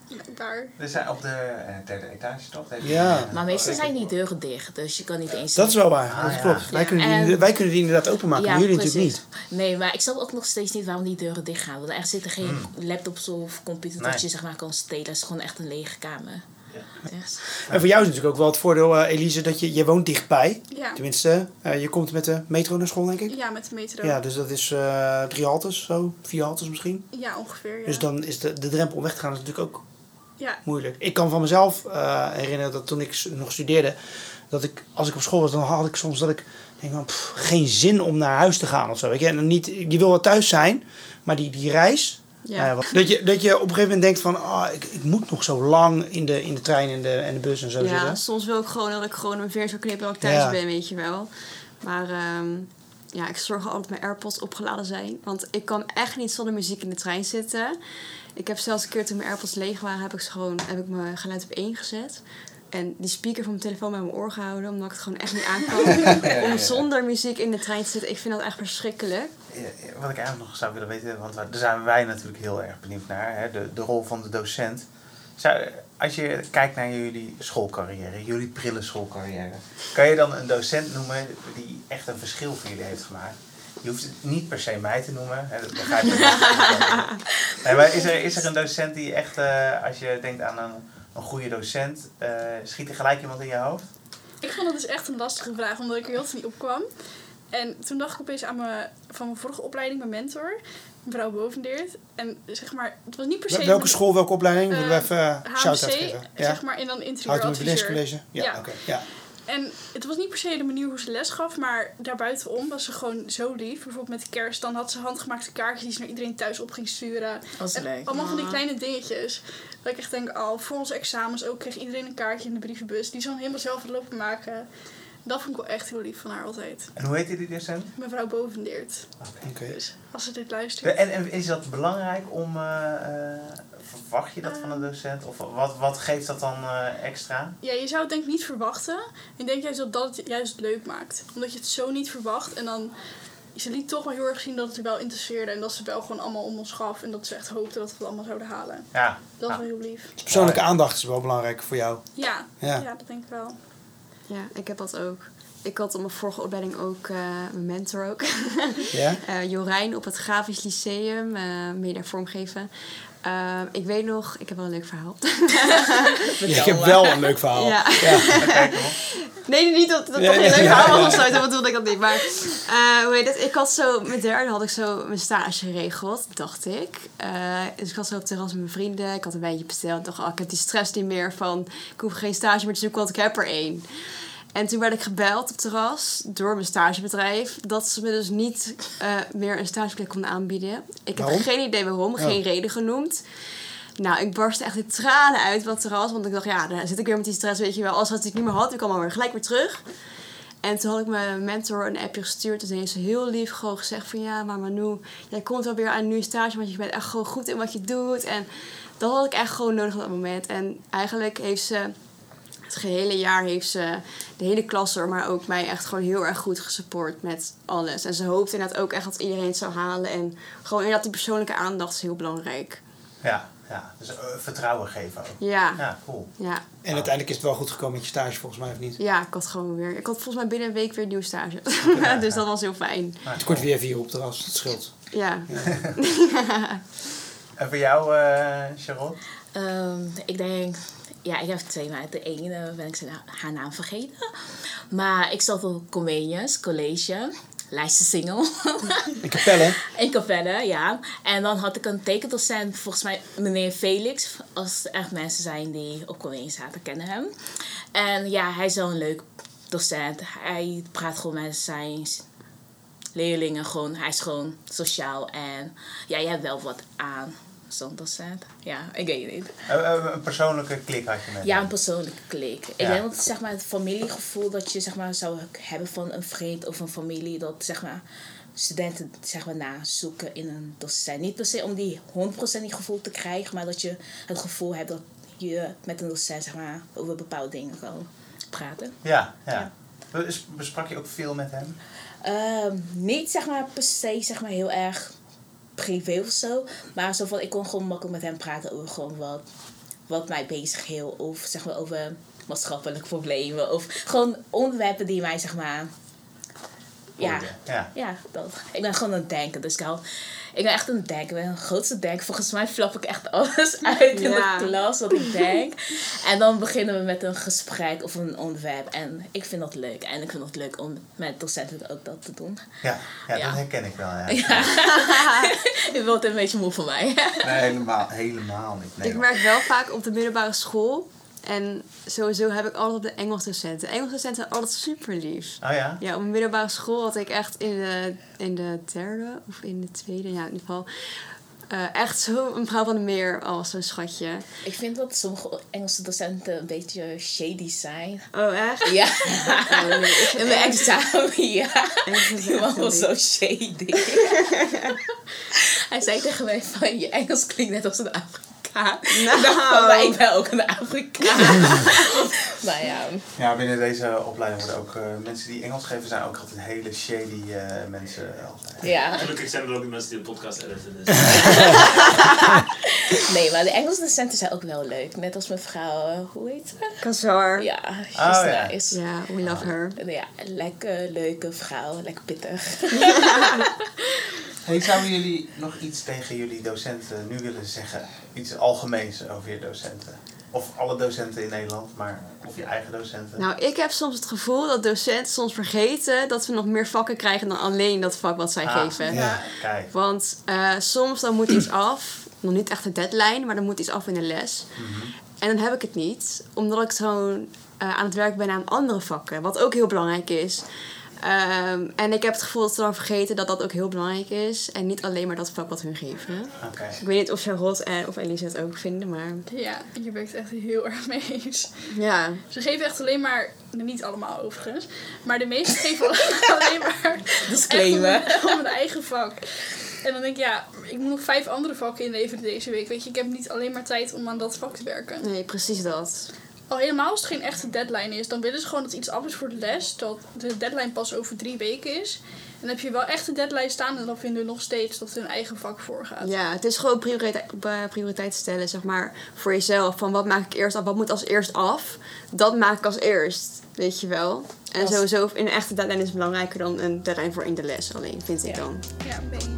[SPEAKER 2] Blijkbaar.
[SPEAKER 4] Er zijn op de eh, derde etage toch?
[SPEAKER 6] Ja.
[SPEAKER 1] Maar meestal zijn die deuren dicht, dus je kan niet eens...
[SPEAKER 6] Dat is wel waar,
[SPEAKER 4] Ah,
[SPEAKER 6] dat
[SPEAKER 4] ja.
[SPEAKER 6] klopt. Wij,
[SPEAKER 1] Ja,
[SPEAKER 6] kunnen die,
[SPEAKER 1] en-
[SPEAKER 6] wij kunnen die inderdaad openmaken, maar jullie natuurlijk
[SPEAKER 1] precies.
[SPEAKER 6] niet.
[SPEAKER 1] Nee, maar ik snap ook nog steeds niet waarom die deuren dicht gaan. Want er zitten geen laptops of computers
[SPEAKER 4] Nee.
[SPEAKER 1] dat je zeg maar kan stelen. Het is gewoon echt een lege kamer. Yes.
[SPEAKER 6] En voor jou is natuurlijk ook wel het voordeel, eh, Elise, dat je, je woont dichtbij.
[SPEAKER 2] Ja.
[SPEAKER 6] Tenminste, eh, je komt met de metro naar school, denk ik.
[SPEAKER 2] Ja, met de metro.
[SPEAKER 6] Ja, dus dat is eh, drie haltes, zo, vier haltes misschien.
[SPEAKER 2] Ja, ongeveer. Ja.
[SPEAKER 6] Dus dan is de, de drempel om weg te gaan is natuurlijk ook
[SPEAKER 2] ja.
[SPEAKER 6] moeilijk. Ik kan van mezelf eh, herinneren dat toen ik nog studeerde, dat ik, als ik op school was, dan had ik soms dat ik denk van, pff, geen zin om naar huis te gaan of zo. Weet je? En niet, je wil wel thuis zijn, maar die, die reis,
[SPEAKER 3] Ja.
[SPEAKER 6] eh, dat, je, dat je op een gegeven moment denkt van, ah, ik, ik moet nog zo lang in de, in de trein en de, en de bus en zo
[SPEAKER 3] Ja,
[SPEAKER 6] zitten.
[SPEAKER 3] soms wil ik gewoon dat ik gewoon mijn vingers zou knippen dat ik thuis
[SPEAKER 6] Ja.
[SPEAKER 3] ben, weet je wel. Maar ehm, ja, ik zorg altijd dat mijn AirPods opgeladen zijn. Want ik kan echt niet zonder muziek in de trein zitten. Ik heb zelfs een keer toen mijn AirPods leeg waren, heb ik, gewoon, heb ik mijn geluid op één gezet. En die speaker van mijn telefoon bij mijn oor gehouden, omdat ik het gewoon echt niet aankan. Om zonder muziek in de trein te zitten, ik vind dat echt verschrikkelijk.
[SPEAKER 4] Ja, ja, Wat ik eigenlijk nog zou willen weten, want daar zijn wij natuurlijk heel erg benieuwd naar, hè, de, de rol van de docent. Zou, als je kijkt naar jullie schoolcarrière, jullie prille schoolcarrière, kan je dan een docent noemen die echt een verschil voor jullie heeft gemaakt? Je hoeft het niet per se mij te noemen, hè, dat begrijp ik. nee, maar is er, is er een docent die echt, eh, als je denkt aan een, een goede docent, eh, schiet er gelijk iemand in je hoofd?
[SPEAKER 2] Ik vond dat dus echt een lastige vraag, omdat ik er heel veel niet op kwam. En toen dacht ik opeens aan mijn, van mijn vorige opleiding, mijn mentor, mevrouw Bovendeert. En zeg maar, het was niet per se...
[SPEAKER 6] Wel- Welke school, welke opleiding? Willen we
[SPEAKER 2] Eh,
[SPEAKER 6] even uh, shout-out geven? Ja.
[SPEAKER 2] zeg maar, en dan
[SPEAKER 6] Houten
[SPEAKER 2] interieuradviseur.
[SPEAKER 6] College? Ja,
[SPEAKER 2] Ja.
[SPEAKER 6] oké. Ja.
[SPEAKER 2] En het was niet per se de manier hoe ze les gaf, maar daarbuitenom was ze gewoon zo lief. Bijvoorbeeld met kerst, dan had ze handgemaakte kaartjes die ze naar iedereen thuis op ging sturen. En
[SPEAKER 1] leuk.
[SPEAKER 2] allemaal van die kleine dingetjes. Dat ik echt denk, oh, voor onze examens ook kreeg iedereen een kaartje in de brievenbus. Die ze dan helemaal zelf had lopen maken. Dat vond ik wel echt heel lief van haar altijd.
[SPEAKER 4] En hoe heette die docent?
[SPEAKER 2] Mevrouw Bovendeert.
[SPEAKER 6] Oké.
[SPEAKER 2] Dus als ze dit luistert.
[SPEAKER 4] En, en is dat belangrijk om, eh, eh, verwacht je dat van een docent? Of wat, wat geeft dat dan eh, extra?
[SPEAKER 2] Ja, je zou het denk ik niet verwachten. Ik denk juist dat dat het juist leuk maakt. Omdat je het zo niet verwacht. En dan... Ze liet toch wel heel erg zien dat het er wel interesseerde. En dat ze wel gewoon allemaal om ons gaf. En dat ze echt hoopte dat we het allemaal zouden halen.
[SPEAKER 4] Ja,
[SPEAKER 2] Dat is
[SPEAKER 4] Ja.
[SPEAKER 2] wel heel lief.
[SPEAKER 6] Persoonlijke aandacht is wel belangrijk voor jou.
[SPEAKER 2] Ja,
[SPEAKER 6] Ja.
[SPEAKER 2] ja. dat denk ik wel.
[SPEAKER 3] Ja, ik heb dat ook. Ik had op mijn vorige opleiding ook eh, mijn mentor ook.
[SPEAKER 6] Ja?
[SPEAKER 3] Eh, Jorijn op het Grafisch Lyceum, eh media vormgeven. Eh, ik weet nog, ik heb wel een leuk verhaal.
[SPEAKER 6] Ja, ik heb wel een leuk verhaal.
[SPEAKER 3] Ja.
[SPEAKER 6] Ja.
[SPEAKER 3] Nee, niet dat dat geen
[SPEAKER 6] ja,
[SPEAKER 3] leuk
[SPEAKER 6] ja,
[SPEAKER 3] verhaal
[SPEAKER 6] ja.
[SPEAKER 3] was of zo, dat bedoelde ik dat niet. Maar eh, hoe heet het? Ik had zo, met derde had ik zo mijn stage geregeld, dacht ik. Eh, dus ik was zo op het terras met mijn vrienden. Ik had een wijntje besteld. Ik dacht, oh, ik heb die stress niet meer van, ik hoef geen stage meer te zoeken, want ik heb er één. En toen werd ik gebeld op het terras door mijn stagebedrijf dat ze me dus niet eh, meer een stageplek konden aanbieden. Ik heb geen idee waarom, geen reden genoemd. Nou, ik barstte echt in tranen uit wat terras. Want ik dacht, ja, daar zit ik weer met die stress, weet je wel. Als dat ik niet meer had, ik kwam alweer gelijk weer terug. En toen had ik mijn mentor een appje gestuurd. En toen heeft ze heel lief gewoon gezegd van... Ja, maar Manu, jij komt wel weer aan een nieuwe stage. Want je bent echt gewoon goed in wat je doet. En dat had ik echt gewoon nodig op dat moment. En eigenlijk heeft ze... Het gehele jaar heeft ze de hele klas er, maar ook mij echt gewoon heel erg goed gesupport met alles. En ze hoopte inderdaad ook echt dat iedereen het zou halen. En gewoon inderdaad die persoonlijke aandacht is heel belangrijk.
[SPEAKER 4] Ja, ja. Dus eh, vertrouwen geven ook.
[SPEAKER 3] Ja,
[SPEAKER 4] Ja, cool.
[SPEAKER 3] ja.
[SPEAKER 6] En uiteindelijk is het wel goed gekomen met je stage, volgens mij, of niet?
[SPEAKER 3] Ja, ik had gewoon weer. Ik had volgens mij binnen een week weer een nieuwe stage. dus dat was heel fijn.
[SPEAKER 4] Nou,
[SPEAKER 6] Het wordt weer vier op terras, dat scheelt.
[SPEAKER 3] Ja.
[SPEAKER 4] En voor jou, eh Charlotte?
[SPEAKER 1] Ehm, ik denk, ja, ik heb twee, maar de ene ben ik zijn, haar naam vergeten. Maar ik zat op Comenius College, lijstje single.
[SPEAKER 6] In Capelle,
[SPEAKER 1] In Capelle, ja. En dan had ik een tekendocent, volgens mij meneer Felix. Als er echt mensen zijn die op Comenius zaten, kennen hem. En ja, hij is wel een leuk docent. Hij praat gewoon met zijn leerlingen gewoon. Hij is gewoon sociaal en ja, je hebt wel wat aan zo'n docent. Ja, ik weet het niet.
[SPEAKER 4] Eh, eh, een persoonlijke klik had je met
[SPEAKER 1] Ja, een persoonlijke klik. Ik denk dat zeg maar, het familiegevoel dat je zeg maar, zou hebben van een vriend of een familie, dat zeg maar, studenten zeg maar, nazoeken in een docent. Niet per se om die 100% die gevoel te krijgen, maar dat je het gevoel hebt dat je met een docent zeg maar, over bepaalde dingen kan praten.
[SPEAKER 4] Ja, ja.
[SPEAKER 1] Ja.
[SPEAKER 4] Bes- Besprak je ook veel met hem?
[SPEAKER 1] Ehm, niet zeg maar per se zeg maar, heel erg privé of zo, maar zo van, ik kon gewoon makkelijk met hem praten over gewoon wat, wat mij bezig hield. Of zeg maar over maatschappelijke problemen. Of gewoon onderwerpen die mij zeg maar... Ja,
[SPEAKER 4] Ja.
[SPEAKER 1] ja, dat. Ik ben gewoon aan het denken. Dus ik, hou, ik ben echt aan het denken. Ik ben een grootste denk. Volgens mij flap ik echt alles uit in
[SPEAKER 3] Ja.
[SPEAKER 1] de klas wat ik denk. en dan beginnen we met een gesprek of een onderwerp. En ik vind dat leuk. En ik vind het leuk om met docenten ook dat te doen.
[SPEAKER 4] Ja, ja,
[SPEAKER 1] Ja.
[SPEAKER 4] dat herken ik wel. Ja.
[SPEAKER 1] Je wilt een beetje moe van mij.
[SPEAKER 4] Nee, helemaal, helemaal niet. Nee,
[SPEAKER 3] Ik werk wel vaak op de middelbare school. En sowieso heb ik altijd de Engelsdocenten. Engelsdocenten zijn altijd super lief.
[SPEAKER 4] Oh ja?
[SPEAKER 3] Ja, op een middelbare school had ik echt in de, in de derde of in de tweede, ja in ieder geval, eh, echt zo een vrouw van de meer als zo'n schatje.
[SPEAKER 1] ik vind dat sommige Engelse docenten een beetje shady zijn.
[SPEAKER 3] Oh, echt?
[SPEAKER 1] Ja,
[SPEAKER 3] Oh, nee, ik vind
[SPEAKER 1] in mijn
[SPEAKER 3] echt-
[SPEAKER 1] examen, ja. Die man was zo shady. Hij zei tegen mij van, je Engels klinkt net als een Afrikaan.
[SPEAKER 3] Nou.
[SPEAKER 1] Van, maar ik ben ook een Afrikaan. maar ja,
[SPEAKER 4] Ja, binnen deze opleiding worden ook eh, mensen die Engels geven, zijn ook altijd hele shady eh, mensen. Altijd.
[SPEAKER 1] ja.
[SPEAKER 7] Gelukkig zijn er ook mensen die de podcast editen. Dus.
[SPEAKER 1] Nee, maar de Engelse docenten zijn ook wel leuk. Net als mevrouw, eh, hoe heet ze?
[SPEAKER 3] Kazar.
[SPEAKER 1] Ja, she's
[SPEAKER 4] Oh, ja.
[SPEAKER 1] nice.
[SPEAKER 3] Ja, we love her.
[SPEAKER 1] Ja, lekker leuke vrouw, lekker pittig.
[SPEAKER 4] Hey, zouden jullie nog iets tegen jullie docenten nu willen zeggen? Iets algemeens over je docenten? Of alle docenten in Nederland, maar of je eigen docenten?
[SPEAKER 3] Nou, ik heb soms het gevoel dat docenten soms vergeten dat we nog meer vakken krijgen dan alleen dat vak wat zij
[SPEAKER 4] Ah,
[SPEAKER 3] geven.
[SPEAKER 6] Ja.
[SPEAKER 4] Kijk.
[SPEAKER 3] Want eh, soms dan moet iets af, nog niet echt een deadline, maar dan moet iets af in de les. En dan heb ik het niet, omdat ik gewoon eh, aan het werk ben aan andere vakken, wat ook heel belangrijk is. Ehm, en ik heb het gevoel dat ze dan vergeten dat dat ook heel belangrijk is. En niet alleen maar dat vak wat hun geven.
[SPEAKER 4] Oké.
[SPEAKER 3] Ik weet niet of Charlotte en of Elise het ook vinden, maar
[SPEAKER 2] Ja, je werkt echt heel erg mee eens.
[SPEAKER 3] ja.
[SPEAKER 2] Ze geven echt alleen maar, niet allemaal overigens, maar de meesten geven alleen maar
[SPEAKER 1] Disclaimer.
[SPEAKER 2] echt om, om hun eigen vak. En dan denk ik, ja, ik moet nog vijf andere vakken inleveren deze week. Weet je, ik heb niet alleen maar tijd om aan dat vak te werken.
[SPEAKER 3] Nee, precies dat.
[SPEAKER 2] Al helemaal als het geen echte deadline is, dan willen ze gewoon dat iets af is voor de les. Dat de deadline pas over drie weken is. En dan heb je wel echt een deadline staan en dan vinden we nog steeds dat hun eigen vak voorgaat.
[SPEAKER 3] Ja, het is gewoon prioriteit, eh, prioriteit stellen, zeg maar, voor jezelf. Van wat maak ik eerst af, wat moet als eerst af? Dat maak ik als eerst, weet je wel. En
[SPEAKER 1] Als-
[SPEAKER 3] sowieso, in een echte deadline is belangrijker dan een deadline voor in de les alleen, vind ik
[SPEAKER 1] Ja.
[SPEAKER 3] dan.
[SPEAKER 2] Ja, ben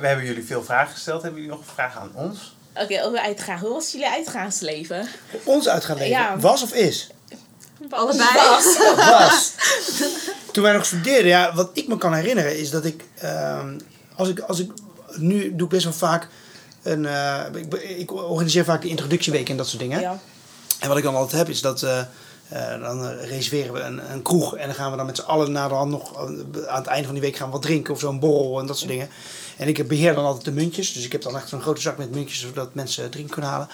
[SPEAKER 4] We hebben jullie veel vragen gesteld. Hebben jullie nog een vraag aan ons?
[SPEAKER 1] Oké, over uitgaan. Hoe was jullie uitgaansleven?
[SPEAKER 6] Ons uit gaan leven.
[SPEAKER 1] Ja.
[SPEAKER 6] Was of is?
[SPEAKER 3] Allebei.
[SPEAKER 6] was. Toen wij nog studeerden, ja, wat ik me kan herinneren is dat ik, ehm, als ik, als ik, nu doe ik best wel vaak een, eh, ik, ik organiseer vaak de introductieweek en dat soort dingen.
[SPEAKER 1] Ja.
[SPEAKER 6] En wat ik dan altijd heb is dat, eh, eh, dan reserveren we een, een kroeg en dan gaan we dan met z'n allen na de hand nog aan het einde van die week gaan we wat drinken of zo'n borrel en dat soort dingen. En ik beheer dan altijd de muntjes, dus ik heb dan echt zo'n grote zak met muntjes zodat mensen drinken kunnen halen.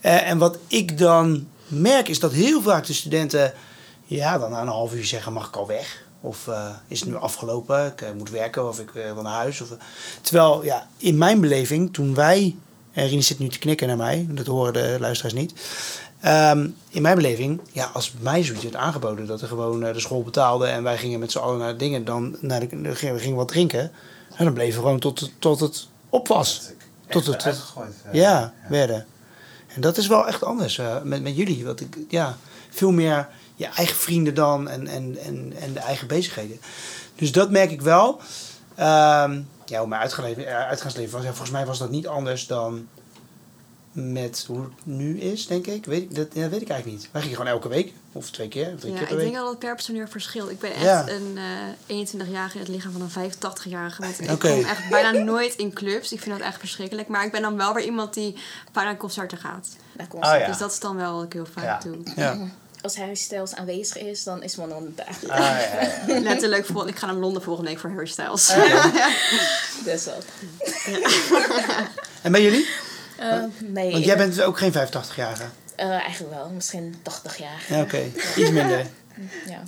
[SPEAKER 6] Eh, en wat ik dan merk is dat heel vaak de studenten, ja, dan na een half uur zeggen: mag ik al weg? Of eh, is het nu afgelopen? Ik eh, moet werken of ik wil naar huis. Of, terwijl, ja, in mijn beleving, toen wij. En zit nu te knikken naar mij, dat horen de luisteraars niet. Ehm, in mijn beleving, ja, als mij zoiets werd aangeboden dat er gewoon eh, de school betaalde en wij gingen met z'n allen naar dingen, dan naar de, we gingen wat drinken. En dan bleven we gewoon tot, het- tot het op was. Tot het, tot,
[SPEAKER 4] uitgegooid. eh,
[SPEAKER 6] ja, werden. En dat is wel echt anders eh, met, met jullie. Want ik, ja, veel meer je eigen vrienden dan en, en, en, en de eigen bezigheden. Dus dat merk ik wel. Ehm, ja, hoe mijn eh, uitgaansleven was. Ja, volgens mij was dat niet anders dan met hoe het nu is, denk ik. Weet, ik- dat, ja, weet ik eigenlijk niet. Wij gingen gewoon elke week. Of twee keer, of drie
[SPEAKER 3] Ja,
[SPEAKER 6] keer
[SPEAKER 3] ik
[SPEAKER 6] per
[SPEAKER 3] denk
[SPEAKER 6] week.
[SPEAKER 3] dat het per persoon verschilt. Ik ben echt
[SPEAKER 6] Ja.
[SPEAKER 3] een eh 21-jarige in het lichaam van een 85-jarige. Want ik kom echt bijna nooit in clubs. Ik vind dat echt verschrikkelijk. Maar ik ben dan wel weer iemand die vaak naar concerten gaat.
[SPEAKER 4] Oh
[SPEAKER 1] ze.
[SPEAKER 4] ja.
[SPEAKER 3] Dus dat is dan wel wat ik heel vaak
[SPEAKER 4] Ja.
[SPEAKER 3] doe.
[SPEAKER 6] Ja.
[SPEAKER 1] Als Harry Styles aanwezig is, dan is Manon daar.
[SPEAKER 4] Ah, ja, ja.
[SPEAKER 3] Letterlijk, volgende- ik ga naar Londen volgende week voor Harry Styles.
[SPEAKER 1] Dus wat.
[SPEAKER 6] En bij jullie?
[SPEAKER 1] Eh, nee,
[SPEAKER 6] Want jij
[SPEAKER 1] ben-
[SPEAKER 6] bent ook geen 85-jarige.
[SPEAKER 1] eh, eigenlijk wel, misschien 80 jaar.
[SPEAKER 6] Ja, oké. Iets minder.
[SPEAKER 1] Ja.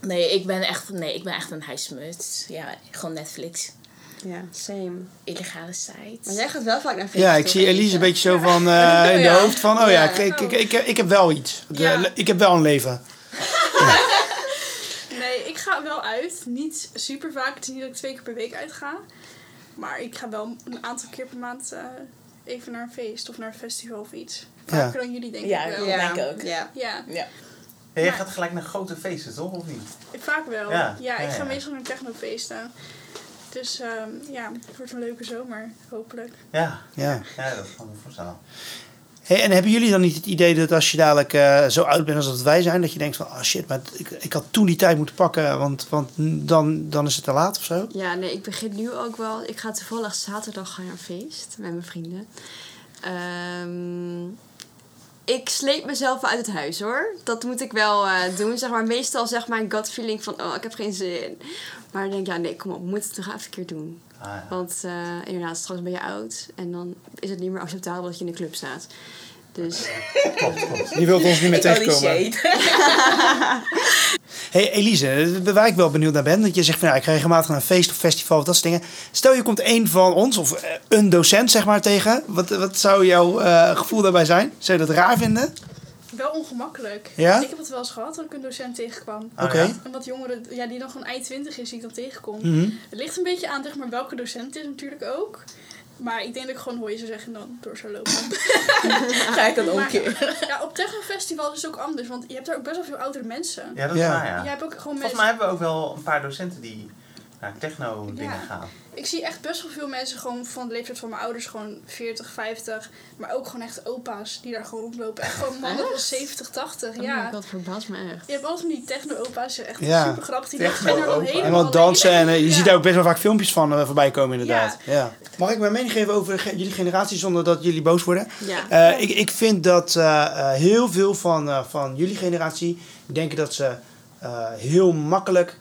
[SPEAKER 1] Nee, ik ben echt, nee, ik ben echt een huismuts. Ja, gewoon Netflix.
[SPEAKER 3] Ja, same.
[SPEAKER 1] Illegale sites.
[SPEAKER 3] Maar jij gaat wel vaak naar feestjes.
[SPEAKER 6] Ja, ik zie Elise een beetje zo van eh, in de hoofd van, oh ja,
[SPEAKER 3] Ja.
[SPEAKER 6] ik, ik, ik, ik, ik heb wel iets. De-. Ik heb wel een leven.
[SPEAKER 2] Nee, ik ga wel uit. Niet super vaak. Het is niet dat ik twee keer per week uitga. Maar ik ga wel een aantal keer per maand eh, even naar een feest of naar een festival of iets.
[SPEAKER 6] Ja.
[SPEAKER 2] Vaker dan jullie denk
[SPEAKER 1] Ja,
[SPEAKER 2] ik wel.
[SPEAKER 1] ja.
[SPEAKER 2] Ja.
[SPEAKER 1] denk ik ook.
[SPEAKER 3] Ja.
[SPEAKER 2] ja,
[SPEAKER 1] Ja.
[SPEAKER 4] Ja, jij gaat gelijk naar grote feesten, toch? Of niet?
[SPEAKER 2] vaak wel.
[SPEAKER 4] Ja.
[SPEAKER 2] Ja, ik
[SPEAKER 4] Ja,
[SPEAKER 2] ga
[SPEAKER 4] ja.
[SPEAKER 2] meestal naar technofeesten. Dus ehm, ja, het wordt een leuke zomer, hopelijk.
[SPEAKER 4] Ja,
[SPEAKER 6] Ja.
[SPEAKER 4] ja dat kan ik me voorstellen.
[SPEAKER 6] Hey, en hebben jullie dan niet het idee dat als je dadelijk eh, zo oud bent als dat wij zijn, dat je denkt van, oh shit, maar ik, ik had toen die tijd moeten pakken, want, want dan, dan is het te laat of zo?
[SPEAKER 3] Ja, nee, ik begin nu ook wel. Ik ga toevallig zaterdag gaan naar een feest met mijn vrienden. Ehm, ik sleep mezelf uit het huis hoor. Dat moet ik wel eh, doen. Zeg maar, meestal zegt mijn gut feeling van, oh, ik heb geen zin. Maar dan denk ik, ja, nee, kom op, we moeten het nog even een keer doen.
[SPEAKER 4] Ah, ja.
[SPEAKER 3] Want eh, inderdaad, straks ben je oud. En dan is het niet meer acceptabel dat je in de club staat. Dus
[SPEAKER 6] Die wilt ons niet meer tegenkomen. Hey Elise, waar ik wel benieuwd naar ben, dat je zegt van ja, ik ga regelmatig naar een feest of festival of dat soort dingen. Stel je komt een van ons of eh, een docent zeg maar tegen, wat, wat zou jouw eh, gevoel daarbij zijn? Zou je dat raar vinden?
[SPEAKER 2] Wel ongemakkelijk.
[SPEAKER 6] Ja?
[SPEAKER 2] Ik heb het wel eens gehad dat ik een docent tegenkwam.
[SPEAKER 6] Oké.
[SPEAKER 4] ja?
[SPEAKER 2] En wat jongeren, ja, die nog een eind 20 is, die ik dan tegenkom.
[SPEAKER 6] Mhm.
[SPEAKER 2] Het ligt een beetje aan zeg maar, welke docent het is natuurlijk ook. Maar ik denk dat ik gewoon hoor je ze zeggen en dan door zou lopen.
[SPEAKER 1] Ga ik dan
[SPEAKER 2] Maar-
[SPEAKER 1] omkeren.
[SPEAKER 2] ja, op technofestival is het ook anders, want je hebt daar ook best wel veel oudere mensen.
[SPEAKER 4] Ja, dat is
[SPEAKER 6] Ja.
[SPEAKER 4] waar, ja.
[SPEAKER 2] Je hebt ook gewoon
[SPEAKER 4] Volgens
[SPEAKER 2] mensen...
[SPEAKER 4] mij hebben we ook wel een paar docenten die naar techno-dingen
[SPEAKER 2] Ja.
[SPEAKER 4] gaan.
[SPEAKER 2] Ik zie echt best wel veel mensen gewoon van de leeftijd van mijn ouders, gewoon 40, 50. Maar ook gewoon echt opa's die daar gewoon rondlopen. Echt gewoon mannen van 70, 80.
[SPEAKER 3] oh
[SPEAKER 2] Ja.
[SPEAKER 3] god, verbaast me echt.
[SPEAKER 2] Je hebt altijd van die techno-opa's, echt
[SPEAKER 6] Ja.
[SPEAKER 2] super grappig. Die zijn er dan
[SPEAKER 4] Techno-opa.
[SPEAKER 2] helemaal
[SPEAKER 6] En wat dansen en eh, je
[SPEAKER 2] Ja.
[SPEAKER 6] ziet daar ook best wel vaak filmpjes van eh, voorbij komen inderdaad. Ja. Mag ik mijn mening geven over ge- jullie generatie zonder dat jullie boos worden?
[SPEAKER 3] Ja.
[SPEAKER 6] Eh, ik, ik vind dat eh, eh, heel veel van, eh, van jullie generatie denken dat ze eh, heel makkelijk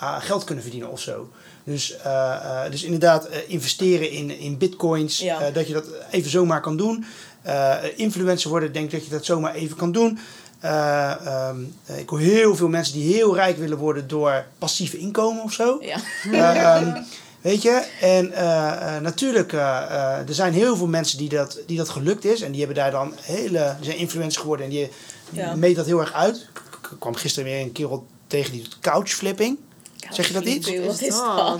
[SPEAKER 6] geld kunnen verdienen of zo. Dus, eh, eh, dus inderdaad, eh, investeren in, in bitcoins,
[SPEAKER 1] Ja.
[SPEAKER 6] eh, dat je dat even zomaar kan doen. Eh, influencer worden, denk dat je dat zomaar even kan doen. Eh, ehm, eh, ik hoor heel veel mensen die heel rijk willen worden door passief inkomen of zo.
[SPEAKER 1] Ja.
[SPEAKER 6] Eh, ehm, weet je, en eh, eh, natuurlijk, eh, eh, er zijn heel veel mensen die dat, die dat gelukt is. En die hebben daar dan hele, die zijn influencers geworden en die
[SPEAKER 1] Ja.
[SPEAKER 6] meet dat heel erg uit. Ik kwam gisteren weer een kerel tegen die doet couchflipping. Zeg je dat
[SPEAKER 1] Wat is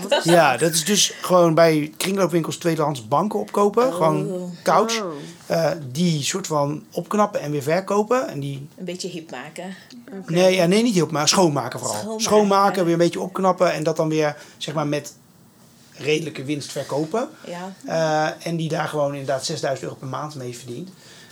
[SPEAKER 1] dat?
[SPEAKER 6] Ja, dat is dus gewoon bij kringloopwinkels tweedehands banken opkopen. Gewoon
[SPEAKER 1] Oh.
[SPEAKER 6] couch.
[SPEAKER 3] Oh.
[SPEAKER 6] eh, die soort van opknappen en weer verkopen. En die,
[SPEAKER 1] Een beetje hip maken.
[SPEAKER 6] nee, ja, nee, niet heel, maar schoonmaken vooral.
[SPEAKER 1] Schoonmaken.
[SPEAKER 6] Schoonmaken, weer een beetje opknappen. En dat dan weer, zeg maar, met redelijke winst verkopen.
[SPEAKER 1] Ja.
[SPEAKER 6] Eh, en die daar gewoon inderdaad 6000 euro per maand mee verdient.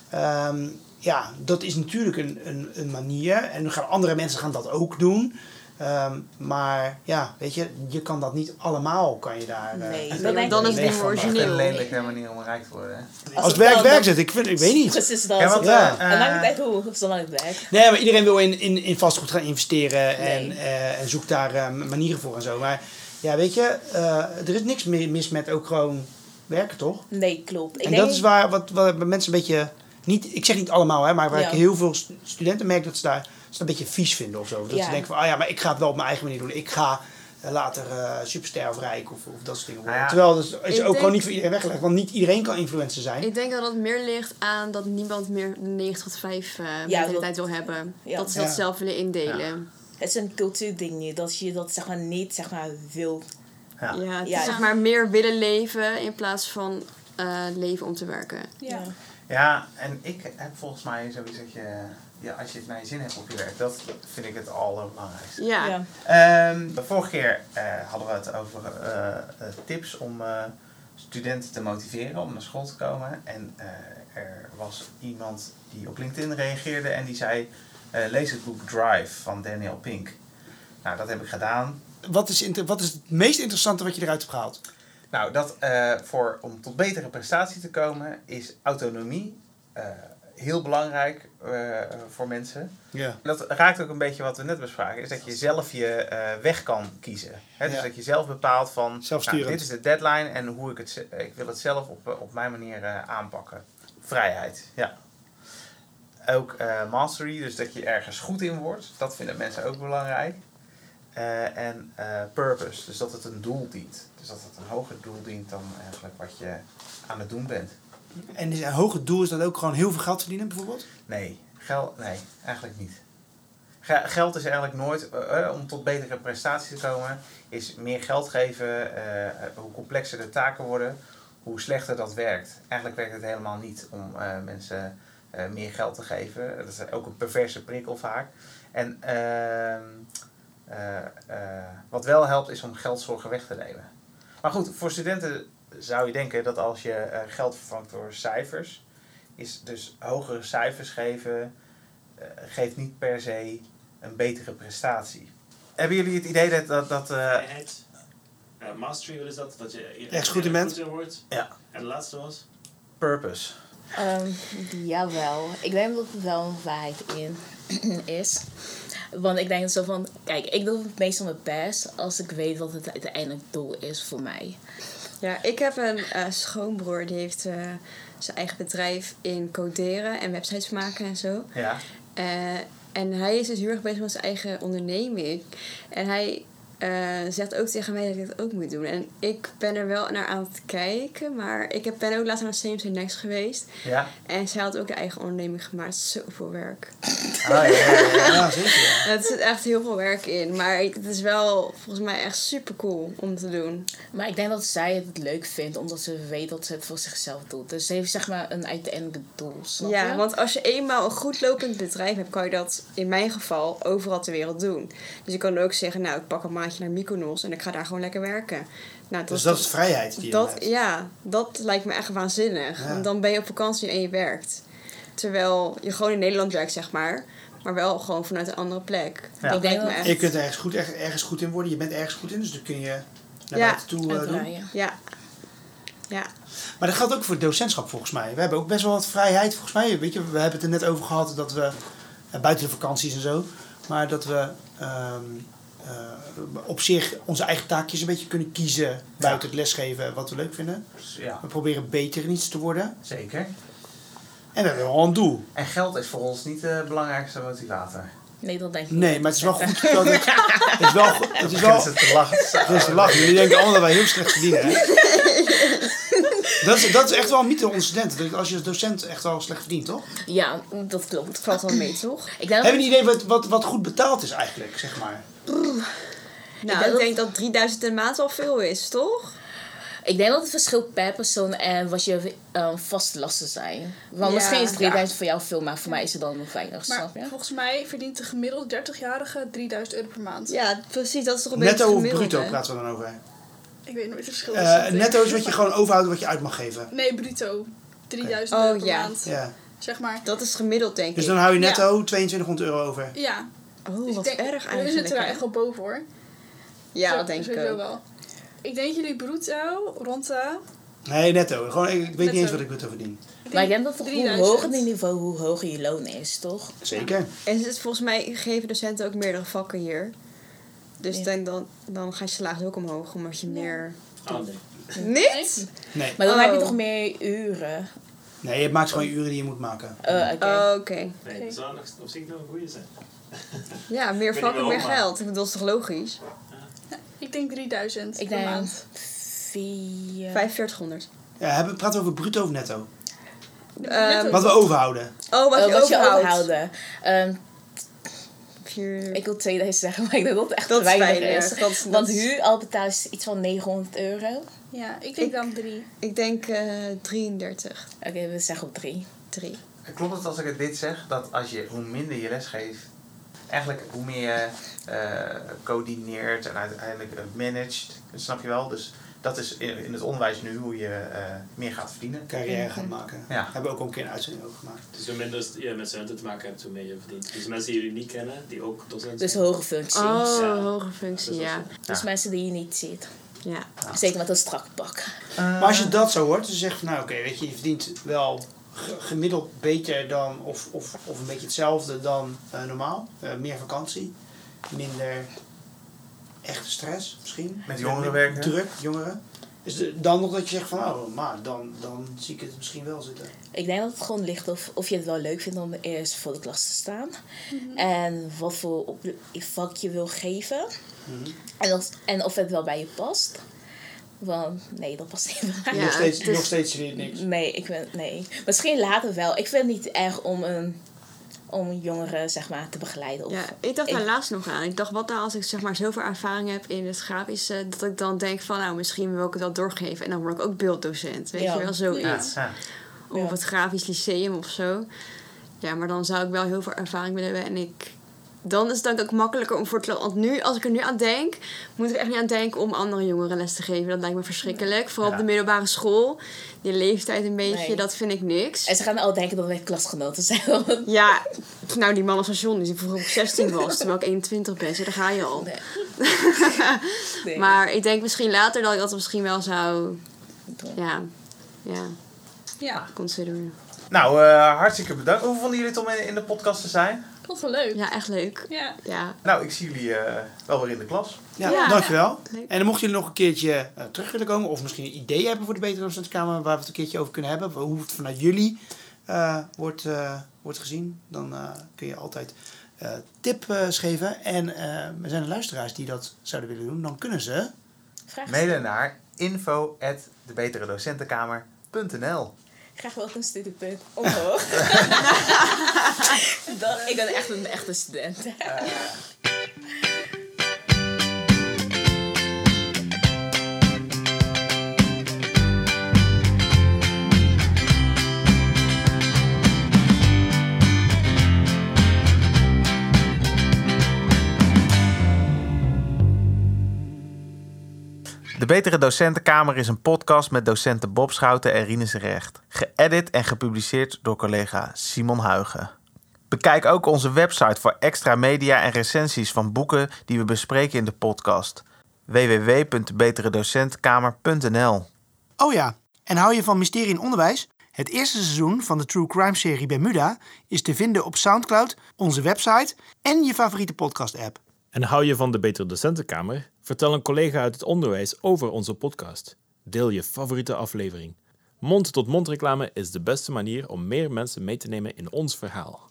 [SPEAKER 6] Ehm, ja, dat is natuurlijk een, een, een manier. En gaan andere mensen gaan dat ook doen. Ehm, maar ja, weet je, je kan dat niet allemaal, kan je daar... eh,
[SPEAKER 1] Nee,
[SPEAKER 3] dan is het niet
[SPEAKER 6] van
[SPEAKER 3] meer
[SPEAKER 6] maken.
[SPEAKER 4] Een
[SPEAKER 3] origineel.
[SPEAKER 4] lelijke manier om rijk te worden. Hè?
[SPEAKER 6] Als het werkt,
[SPEAKER 1] wel-
[SPEAKER 6] werkt het. Ik, vind, ik weet niet.
[SPEAKER 1] Precies dat.
[SPEAKER 4] Ja, want,
[SPEAKER 6] Ja.
[SPEAKER 4] eh,
[SPEAKER 1] en lang niet uit hoe, zolang het werkt.
[SPEAKER 6] Nee, maar iedereen wil in, in, in vastgoed gaan investeren en,
[SPEAKER 1] Nee.
[SPEAKER 6] eh, en zoekt daar manieren voor en zo. Maar ja, weet je, eh, er is niks mis met ook gewoon werken, toch?
[SPEAKER 1] Nee, klopt. Ik
[SPEAKER 6] en
[SPEAKER 1] denk,
[SPEAKER 6] dat is waar wat, wat mensen een beetje, niet, ik zeg niet allemaal, hè, maar waar
[SPEAKER 1] Ja.
[SPEAKER 6] ik heel veel stu- studenten merk dat ze daar ze dat een beetje vies vinden of zo. Dat
[SPEAKER 1] Ja.
[SPEAKER 6] ze denken van, ah ja, maar ik ga het wel op mijn eigen manier doen. Ik ga eh, later eh superster of rijk of, of dat soort dingen worden.
[SPEAKER 4] Nou ja.
[SPEAKER 6] Terwijl dat is ook
[SPEAKER 3] denk-
[SPEAKER 6] gewoon niet voor iedereen weggelegd, want niet iedereen kan influencer zijn.
[SPEAKER 3] Ik denk dat het meer ligt aan dat niemand meer de 9 tot 5 eh
[SPEAKER 1] Ja,
[SPEAKER 3] mentaliteit wil hebben.
[SPEAKER 1] Ja.
[SPEAKER 3] Dat ze dat
[SPEAKER 6] Ja.
[SPEAKER 3] zelf willen indelen.
[SPEAKER 1] Het is een cultuurding nu, dat je dat zeg maar niet zeg maar wil.
[SPEAKER 4] Ja.
[SPEAKER 3] Ja, het
[SPEAKER 1] Ja.
[SPEAKER 3] is zeg maar meer willen leven in plaats van eh, leven om te werken.
[SPEAKER 1] Ja.
[SPEAKER 4] Ja, en ik heb volgens mij zoiets dat je, ja, als je het naar je zin hebt op je werk, dat vind ik het allerbelangrijkste.
[SPEAKER 3] Ja.
[SPEAKER 1] Ja.
[SPEAKER 4] Ehm, de vorige keer eh, hadden we het over eh, eh, tips om eh, studenten te motiveren om naar school te komen. En eh, er was iemand die op LinkedIn reageerde en die zei: eh, lees het boek Drive van Daniel Pink. Nou, dat heb ik gedaan.
[SPEAKER 6] Wat is, inter- wat is het meest interessante wat je eruit hebt gehaald?
[SPEAKER 4] Nou, dat, eh, voor, om tot betere prestatie te komen is autonomie eh, heel belangrijk eh, voor mensen.
[SPEAKER 6] Ja.
[SPEAKER 4] Dat raakt ook een beetje wat we net bespraken, is dat je zelf je eh, weg kan kiezen. Hè? Dus
[SPEAKER 6] Ja.
[SPEAKER 4] dat je zelf bepaalt van, nou, dit is de deadline en hoe ik het, ik wil het zelf op, eh, op mijn manier aanpakken. Vrijheid, ja. Ook mastery, dus dat je ergens goed in wordt, dat vinden mensen ook belangrijk. En purpose, dus dat het een doel dient. Dus dat het een hoger doel dient dan eigenlijk wat je aan het doen bent.
[SPEAKER 6] En is een hoger doel is dat ook gewoon heel veel geld verdienen bijvoorbeeld?
[SPEAKER 4] Nee, geld, nee, eigenlijk niet. Ge- geld is eigenlijk nooit, eh, eh, om tot betere prestaties te komen, is meer geld geven, eh, hoe complexer de taken worden, hoe slechter dat werkt. Eigenlijk werkt het helemaal niet om mensen meer geld te geven. Dat is ook een perverse prikkel vaak. En ehm, eh, eh, wat wel helpt is om geldzorgen weg te nemen. Maar goed, voor studenten zou je denken dat als je eh, geld vervangt door cijfers, is dus hogere cijfers geven, eh, geeft niet per se een betere prestatie. Hebben jullie het idee dat... dat, dat eh,
[SPEAKER 7] Vrijheid. Eh, mastery, wat is dat? Dat je
[SPEAKER 6] Ergens goed in bent?
[SPEAKER 7] wordt.
[SPEAKER 4] Ja.
[SPEAKER 7] En de laatste was?
[SPEAKER 4] purpose.
[SPEAKER 1] Ehm, jawel. Ik denk dat er wel een waarheid in is. Want ik denk zo van, kijk, ik doe het meestal mijn best als ik weet wat het uiteindelijk doel is voor mij.
[SPEAKER 3] Ja, ik heb een eh, schoonbroer die heeft eh, zijn eigen bedrijf in coderen en websites maken en zo.
[SPEAKER 4] Ja.
[SPEAKER 3] Eh, en hij is dus heel erg bezig met zijn eigen onderneming. En hij eh, zegt ook tegen mij dat ik dat ook moet doen. En ik ben er wel naar aan het kijken. Maar ik heb, ben ook laatst naar CMC Next geweest.
[SPEAKER 4] Ja.
[SPEAKER 3] En zij had ook de eigen onderneming gemaakt. Zoveel werk.
[SPEAKER 4] Oh, ja, ja, ja.
[SPEAKER 6] Ja, zeker.
[SPEAKER 3] Het zit echt heel veel werk in. Maar het is wel volgens mij echt super cool om te doen.
[SPEAKER 1] Maar ik denk dat zij het leuk vindt, omdat ze weet dat ze het voor zichzelf doet. Dus ze heeft zeg maar een uiteindelijk doel, snap
[SPEAKER 3] Ja,
[SPEAKER 1] je?
[SPEAKER 3] want als je eenmaal een goed lopend bedrijf hebt, kan je dat in mijn geval overal ter wereld doen. Dus je kan ook zeggen, nou, ik pak een maandje naar Mykonos en ik ga daar gewoon lekker werken. Nou,
[SPEAKER 6] Dus dat is vrijheid die je
[SPEAKER 3] dat,
[SPEAKER 6] hebt.
[SPEAKER 3] ja, dat lijkt me echt waanzinnig.
[SPEAKER 6] Ja.
[SPEAKER 3] Want dan ben je op vakantie en je werkt. Terwijl je gewoon in Nederland werkt, zeg maar. Maar wel gewoon vanuit een andere plek.
[SPEAKER 4] Ja.
[SPEAKER 3] Dat
[SPEAKER 1] Ik denk
[SPEAKER 3] lijkt me
[SPEAKER 1] dat-
[SPEAKER 3] echt...
[SPEAKER 6] Je kunt ergens goed, ergens, ergens goed in worden. Je bent ergens goed in, dus dat kun je naar
[SPEAKER 3] Ja.
[SPEAKER 6] buiten toe eh, doen.
[SPEAKER 3] Ja. Ja.
[SPEAKER 6] Maar dat geldt ook voor het docentschap volgens mij. We hebben ook best wel wat vrijheid volgens mij. Weet je, we hebben het er net over gehad dat we, eh, buiten de vakanties en zo, maar dat we ehm, eh, op zich onze eigen taakjes een beetje kunnen kiezen buiten het lesgeven wat we leuk vinden.
[SPEAKER 4] ja,
[SPEAKER 6] We proberen beter in iets te worden.
[SPEAKER 4] zeker.
[SPEAKER 6] En we hebben wel een doel.
[SPEAKER 4] En geld is voor ons niet de belangrijkste motivator.
[SPEAKER 1] Nee, dat denk ik
[SPEAKER 6] Nee,
[SPEAKER 1] niet.
[SPEAKER 6] maar het is wel goed. Dat het, het is wel, goed- het is wel,
[SPEAKER 4] Beginnen ze te lachen.
[SPEAKER 6] Het is te lachen. Jullie denken allemaal dat wij heel slecht verdienen, hè? Dat is, dat is echt wel een mythe onder studenten. Dat Als je als docent echt wel slecht verdient, toch?
[SPEAKER 1] Ja, dat klopt.
[SPEAKER 3] Het valt wel mee, toch?
[SPEAKER 1] Ik denk
[SPEAKER 6] Heb je een idee wat, wat, wat goed betaald is eigenlijk, zeg maar?
[SPEAKER 3] Nou,
[SPEAKER 1] denk
[SPEAKER 3] ik denk dat 3000 in de maand al veel is, toch?
[SPEAKER 1] Ik denk dat het verschilt per persoon en wat je eh, vaste lasten zijn. Want
[SPEAKER 3] Ja.
[SPEAKER 1] misschien is 3000 voor jou veel, maar voor mij is het dan nog weinig,
[SPEAKER 2] Maar
[SPEAKER 1] snap je?
[SPEAKER 2] volgens mij verdient de gemiddeld 30-jarige 3000 euro per maand.
[SPEAKER 3] Ja, precies. Dat is toch een beetje
[SPEAKER 6] Netto of
[SPEAKER 3] gemiddelde.
[SPEAKER 6] bruto praten we dan over?
[SPEAKER 2] Ik weet nooit het verschil.
[SPEAKER 6] Eh,
[SPEAKER 2] twee.
[SPEAKER 6] netto is wat je gewoon overhoudt wat je uit mag geven.
[SPEAKER 2] Nee, bruto. 3000
[SPEAKER 3] Oh,
[SPEAKER 2] euro per
[SPEAKER 3] ja.
[SPEAKER 2] maand.
[SPEAKER 6] Ja.
[SPEAKER 2] Zeg maar.
[SPEAKER 3] Dat is gemiddeld, denk
[SPEAKER 6] Dus
[SPEAKER 3] ik.
[SPEAKER 6] dan hou je netto 2200 euro over.
[SPEAKER 2] Ja.
[SPEAKER 3] Oh,
[SPEAKER 2] Dus
[SPEAKER 3] wat
[SPEAKER 2] denk,
[SPEAKER 3] erg
[SPEAKER 2] We
[SPEAKER 3] eigenlijk.
[SPEAKER 2] zitten daar
[SPEAKER 3] hè?
[SPEAKER 2] echt wel boven hoor.
[SPEAKER 3] Ja,
[SPEAKER 2] Zo-
[SPEAKER 3] dat denk ik
[SPEAKER 2] sowieso
[SPEAKER 3] ook.
[SPEAKER 2] wel. Ik denk jullie bruto rond de...
[SPEAKER 6] Nee, netto. Gewoon, ik weet niet eens wat ik bruto verdien.
[SPEAKER 1] Maar ik denk dat hoe
[SPEAKER 2] 3000.
[SPEAKER 1] hoger het niveau, hoe hoger je loon is, toch?
[SPEAKER 6] Zeker.
[SPEAKER 3] En het is volgens mij geven docenten ook meerdere vakken hier. Dus
[SPEAKER 1] Ja.
[SPEAKER 3] dan, dan, dan ga je salaris ook omhoog, omdat je meer...
[SPEAKER 7] Oh, nee.
[SPEAKER 3] Niet?
[SPEAKER 6] Nee.
[SPEAKER 1] Maar dan heb je
[SPEAKER 3] Oh.
[SPEAKER 1] toch meer uren?
[SPEAKER 6] Nee, je maakt gewoon je uren die je moet maken.
[SPEAKER 1] Eh, oké.
[SPEAKER 3] Oh, Oké.
[SPEAKER 7] Nee, dat zou nog op zich nog een goede zijn.
[SPEAKER 3] Ja, meer vakken, meer
[SPEAKER 7] maar-
[SPEAKER 3] geld. Ik bedoel, dat is toch logisch?
[SPEAKER 2] Ik denk 3000
[SPEAKER 1] Ik
[SPEAKER 2] per
[SPEAKER 1] denk
[SPEAKER 2] maand.
[SPEAKER 1] vier...
[SPEAKER 3] 4500.
[SPEAKER 6] Ja, hebben, praten we over bruto of netto?
[SPEAKER 3] Ehm,
[SPEAKER 6] Wat we overhouden.
[SPEAKER 3] Oh, wat je
[SPEAKER 1] wat je
[SPEAKER 3] overhoudt.
[SPEAKER 1] overhouden. Ehm, Ik wil 2000 zeggen, maar ik denk dat het echt
[SPEAKER 3] Dat
[SPEAKER 1] weinig is.
[SPEAKER 3] Dat is- dat
[SPEAKER 1] Want huur al betaalt is iets van 900 euro.
[SPEAKER 2] Ja, ik denk
[SPEAKER 3] Ik-
[SPEAKER 2] dan 3.
[SPEAKER 3] Ik denk eh 33.
[SPEAKER 1] Oké, we zeggen op 3.
[SPEAKER 3] 3.
[SPEAKER 4] Klopt het als ik het dit zeg, dat als je, hoe minder je les geeft, eigenlijk hoe meer je eh, coördineert en uiteindelijk eh, managt, snap je wel? Dus dat is in, het onderwijs nu hoe je eh, meer gaat verdienen.
[SPEAKER 6] Carrière gaan maken.
[SPEAKER 4] Ja.
[SPEAKER 6] Hebben we ook al een keer een uitzending over gemaakt.
[SPEAKER 7] Dus hoe minder je met studenten te maken hebt, hoe meer je verdient. Dus mensen die jullie niet kennen, die ook docent
[SPEAKER 1] Dus hoge functies.
[SPEAKER 3] Oh,
[SPEAKER 7] Ja.
[SPEAKER 3] hoge functie,
[SPEAKER 7] Dus dat
[SPEAKER 3] ja.
[SPEAKER 1] Dus mensen die je niet ziet.
[SPEAKER 3] Ja.
[SPEAKER 1] Zeker met een strak pak.
[SPEAKER 6] Maar als je dat zo hoort, dus je zegt van nou oké, weet je, je verdient wel ge- gemiddeld beter dan, of, of, of een beetje hetzelfde dan eh, normaal. Eh, meer vakantie, minder echte stress misschien.
[SPEAKER 4] Met jongeren werken.
[SPEAKER 6] Druk, jongeren. Is dan nog dat je zegt van oh, maar dan, dan zie ik het misschien wel zitten.
[SPEAKER 1] Ik denk dat het gewoon ligt of, of je het wel leuk vindt om eerst voor de klas te staan. En wat voor op, vak je wil geven.
[SPEAKER 6] Mhm.
[SPEAKER 1] En, of, en of het wel bij je past. Want nee, dat past niet bij mij.
[SPEAKER 3] Ja,
[SPEAKER 6] nog, steeds,
[SPEAKER 3] is-
[SPEAKER 6] nog steeds weer niks.
[SPEAKER 1] Nee, ik ben, nee. Misschien later wel. Ik vind het niet erg om een om jongeren zeg maar, te begeleiden. Of,
[SPEAKER 3] Ja, ik dacht daar
[SPEAKER 1] Ik-
[SPEAKER 3] laatst nog aan. Ik dacht, wat nou als ik zeg maar zoveel ervaring heb in het grafische, dat ik dan denk van, nou, misschien wil ik het wel doorgeven. En dan word ik ook beelddocent. Weet
[SPEAKER 1] Ja.
[SPEAKER 3] je wel, zoiets.
[SPEAKER 4] Ja, ja.
[SPEAKER 3] Of
[SPEAKER 1] Ja.
[SPEAKER 3] het grafisch lyceum of zo. Ja, maar dan zou ik wel heel veel ervaring willen hebben. En ik... Dan is het dan ook makkelijker om voor te... Want nu, als ik er nu aan denk, moet ik echt niet aan denken om andere jongeren les te geven. Dat lijkt me verschrikkelijk. Vooral op de middelbare school. Die leeftijd een beetje,
[SPEAKER 1] Nee.
[SPEAKER 3] dat vind ik niks.
[SPEAKER 1] En ze gaan al denken dat wij klasgenoten zijn.
[SPEAKER 3] Ja, nou die man op station die vroeger op 16 was, terwijl ik 21 ben, zo, daar ga je al.
[SPEAKER 1] Nee. Nee.
[SPEAKER 3] Maar ik denk misschien later dat ik dat misschien wel zou, ja, ja,
[SPEAKER 2] Ja,
[SPEAKER 3] consideren.
[SPEAKER 4] Nou, eh, hartstikke bedankt. Hoe vonden jullie het om in, in de podcast te zijn?
[SPEAKER 2] Vond het wel leuk.
[SPEAKER 3] Ja, echt leuk.
[SPEAKER 2] Ja.
[SPEAKER 3] Ja,
[SPEAKER 4] Nou, ik zie jullie eh, wel weer in de klas.
[SPEAKER 6] Ja,
[SPEAKER 3] Ja.
[SPEAKER 6] dankjewel.
[SPEAKER 3] Leuk.
[SPEAKER 6] En dan mochten jullie nog een keertje eh, terug willen komen, of misschien een idee hebben voor de Betere Docentenkamer, waar we het een keertje over kunnen hebben, hoe het vanuit jullie eh, wordt, eh, wordt gezien, dan eh, kun je altijd eh tip eh, geven. En eh, er zijn er luisteraars die dat zouden willen doen, dan kunnen ze.
[SPEAKER 4] Mailen naar info.debeteredocentenkamer.nl
[SPEAKER 1] Graag wel een studiepunt omhoog. dat, ik ben echt een echte student.
[SPEAKER 4] Betere Docentenkamer is een podcast met docenten Bob Schouten en Rinus Recht. Geëdit en gepubliceerd door collega Simon Huigen. Bekijk ook onze website voor extra media en recensies van boeken die we bespreken in de podcast. www.debeteredocentenkamer.nl
[SPEAKER 6] Oh ja, en hou je van Mysterie in Onderwijs? Het eerste seizoen van de True Crime serie Bermuda is te vinden op Soundcloud, onze website en je favoriete podcast app.
[SPEAKER 8] En hou je van de Betere Docentenkamer? Vertel een collega uit het onderwijs over onze podcast. Deel je favoriete aflevering. Mond-tot-mond reclame is de beste manier om meer mensen mee te nemen in ons verhaal.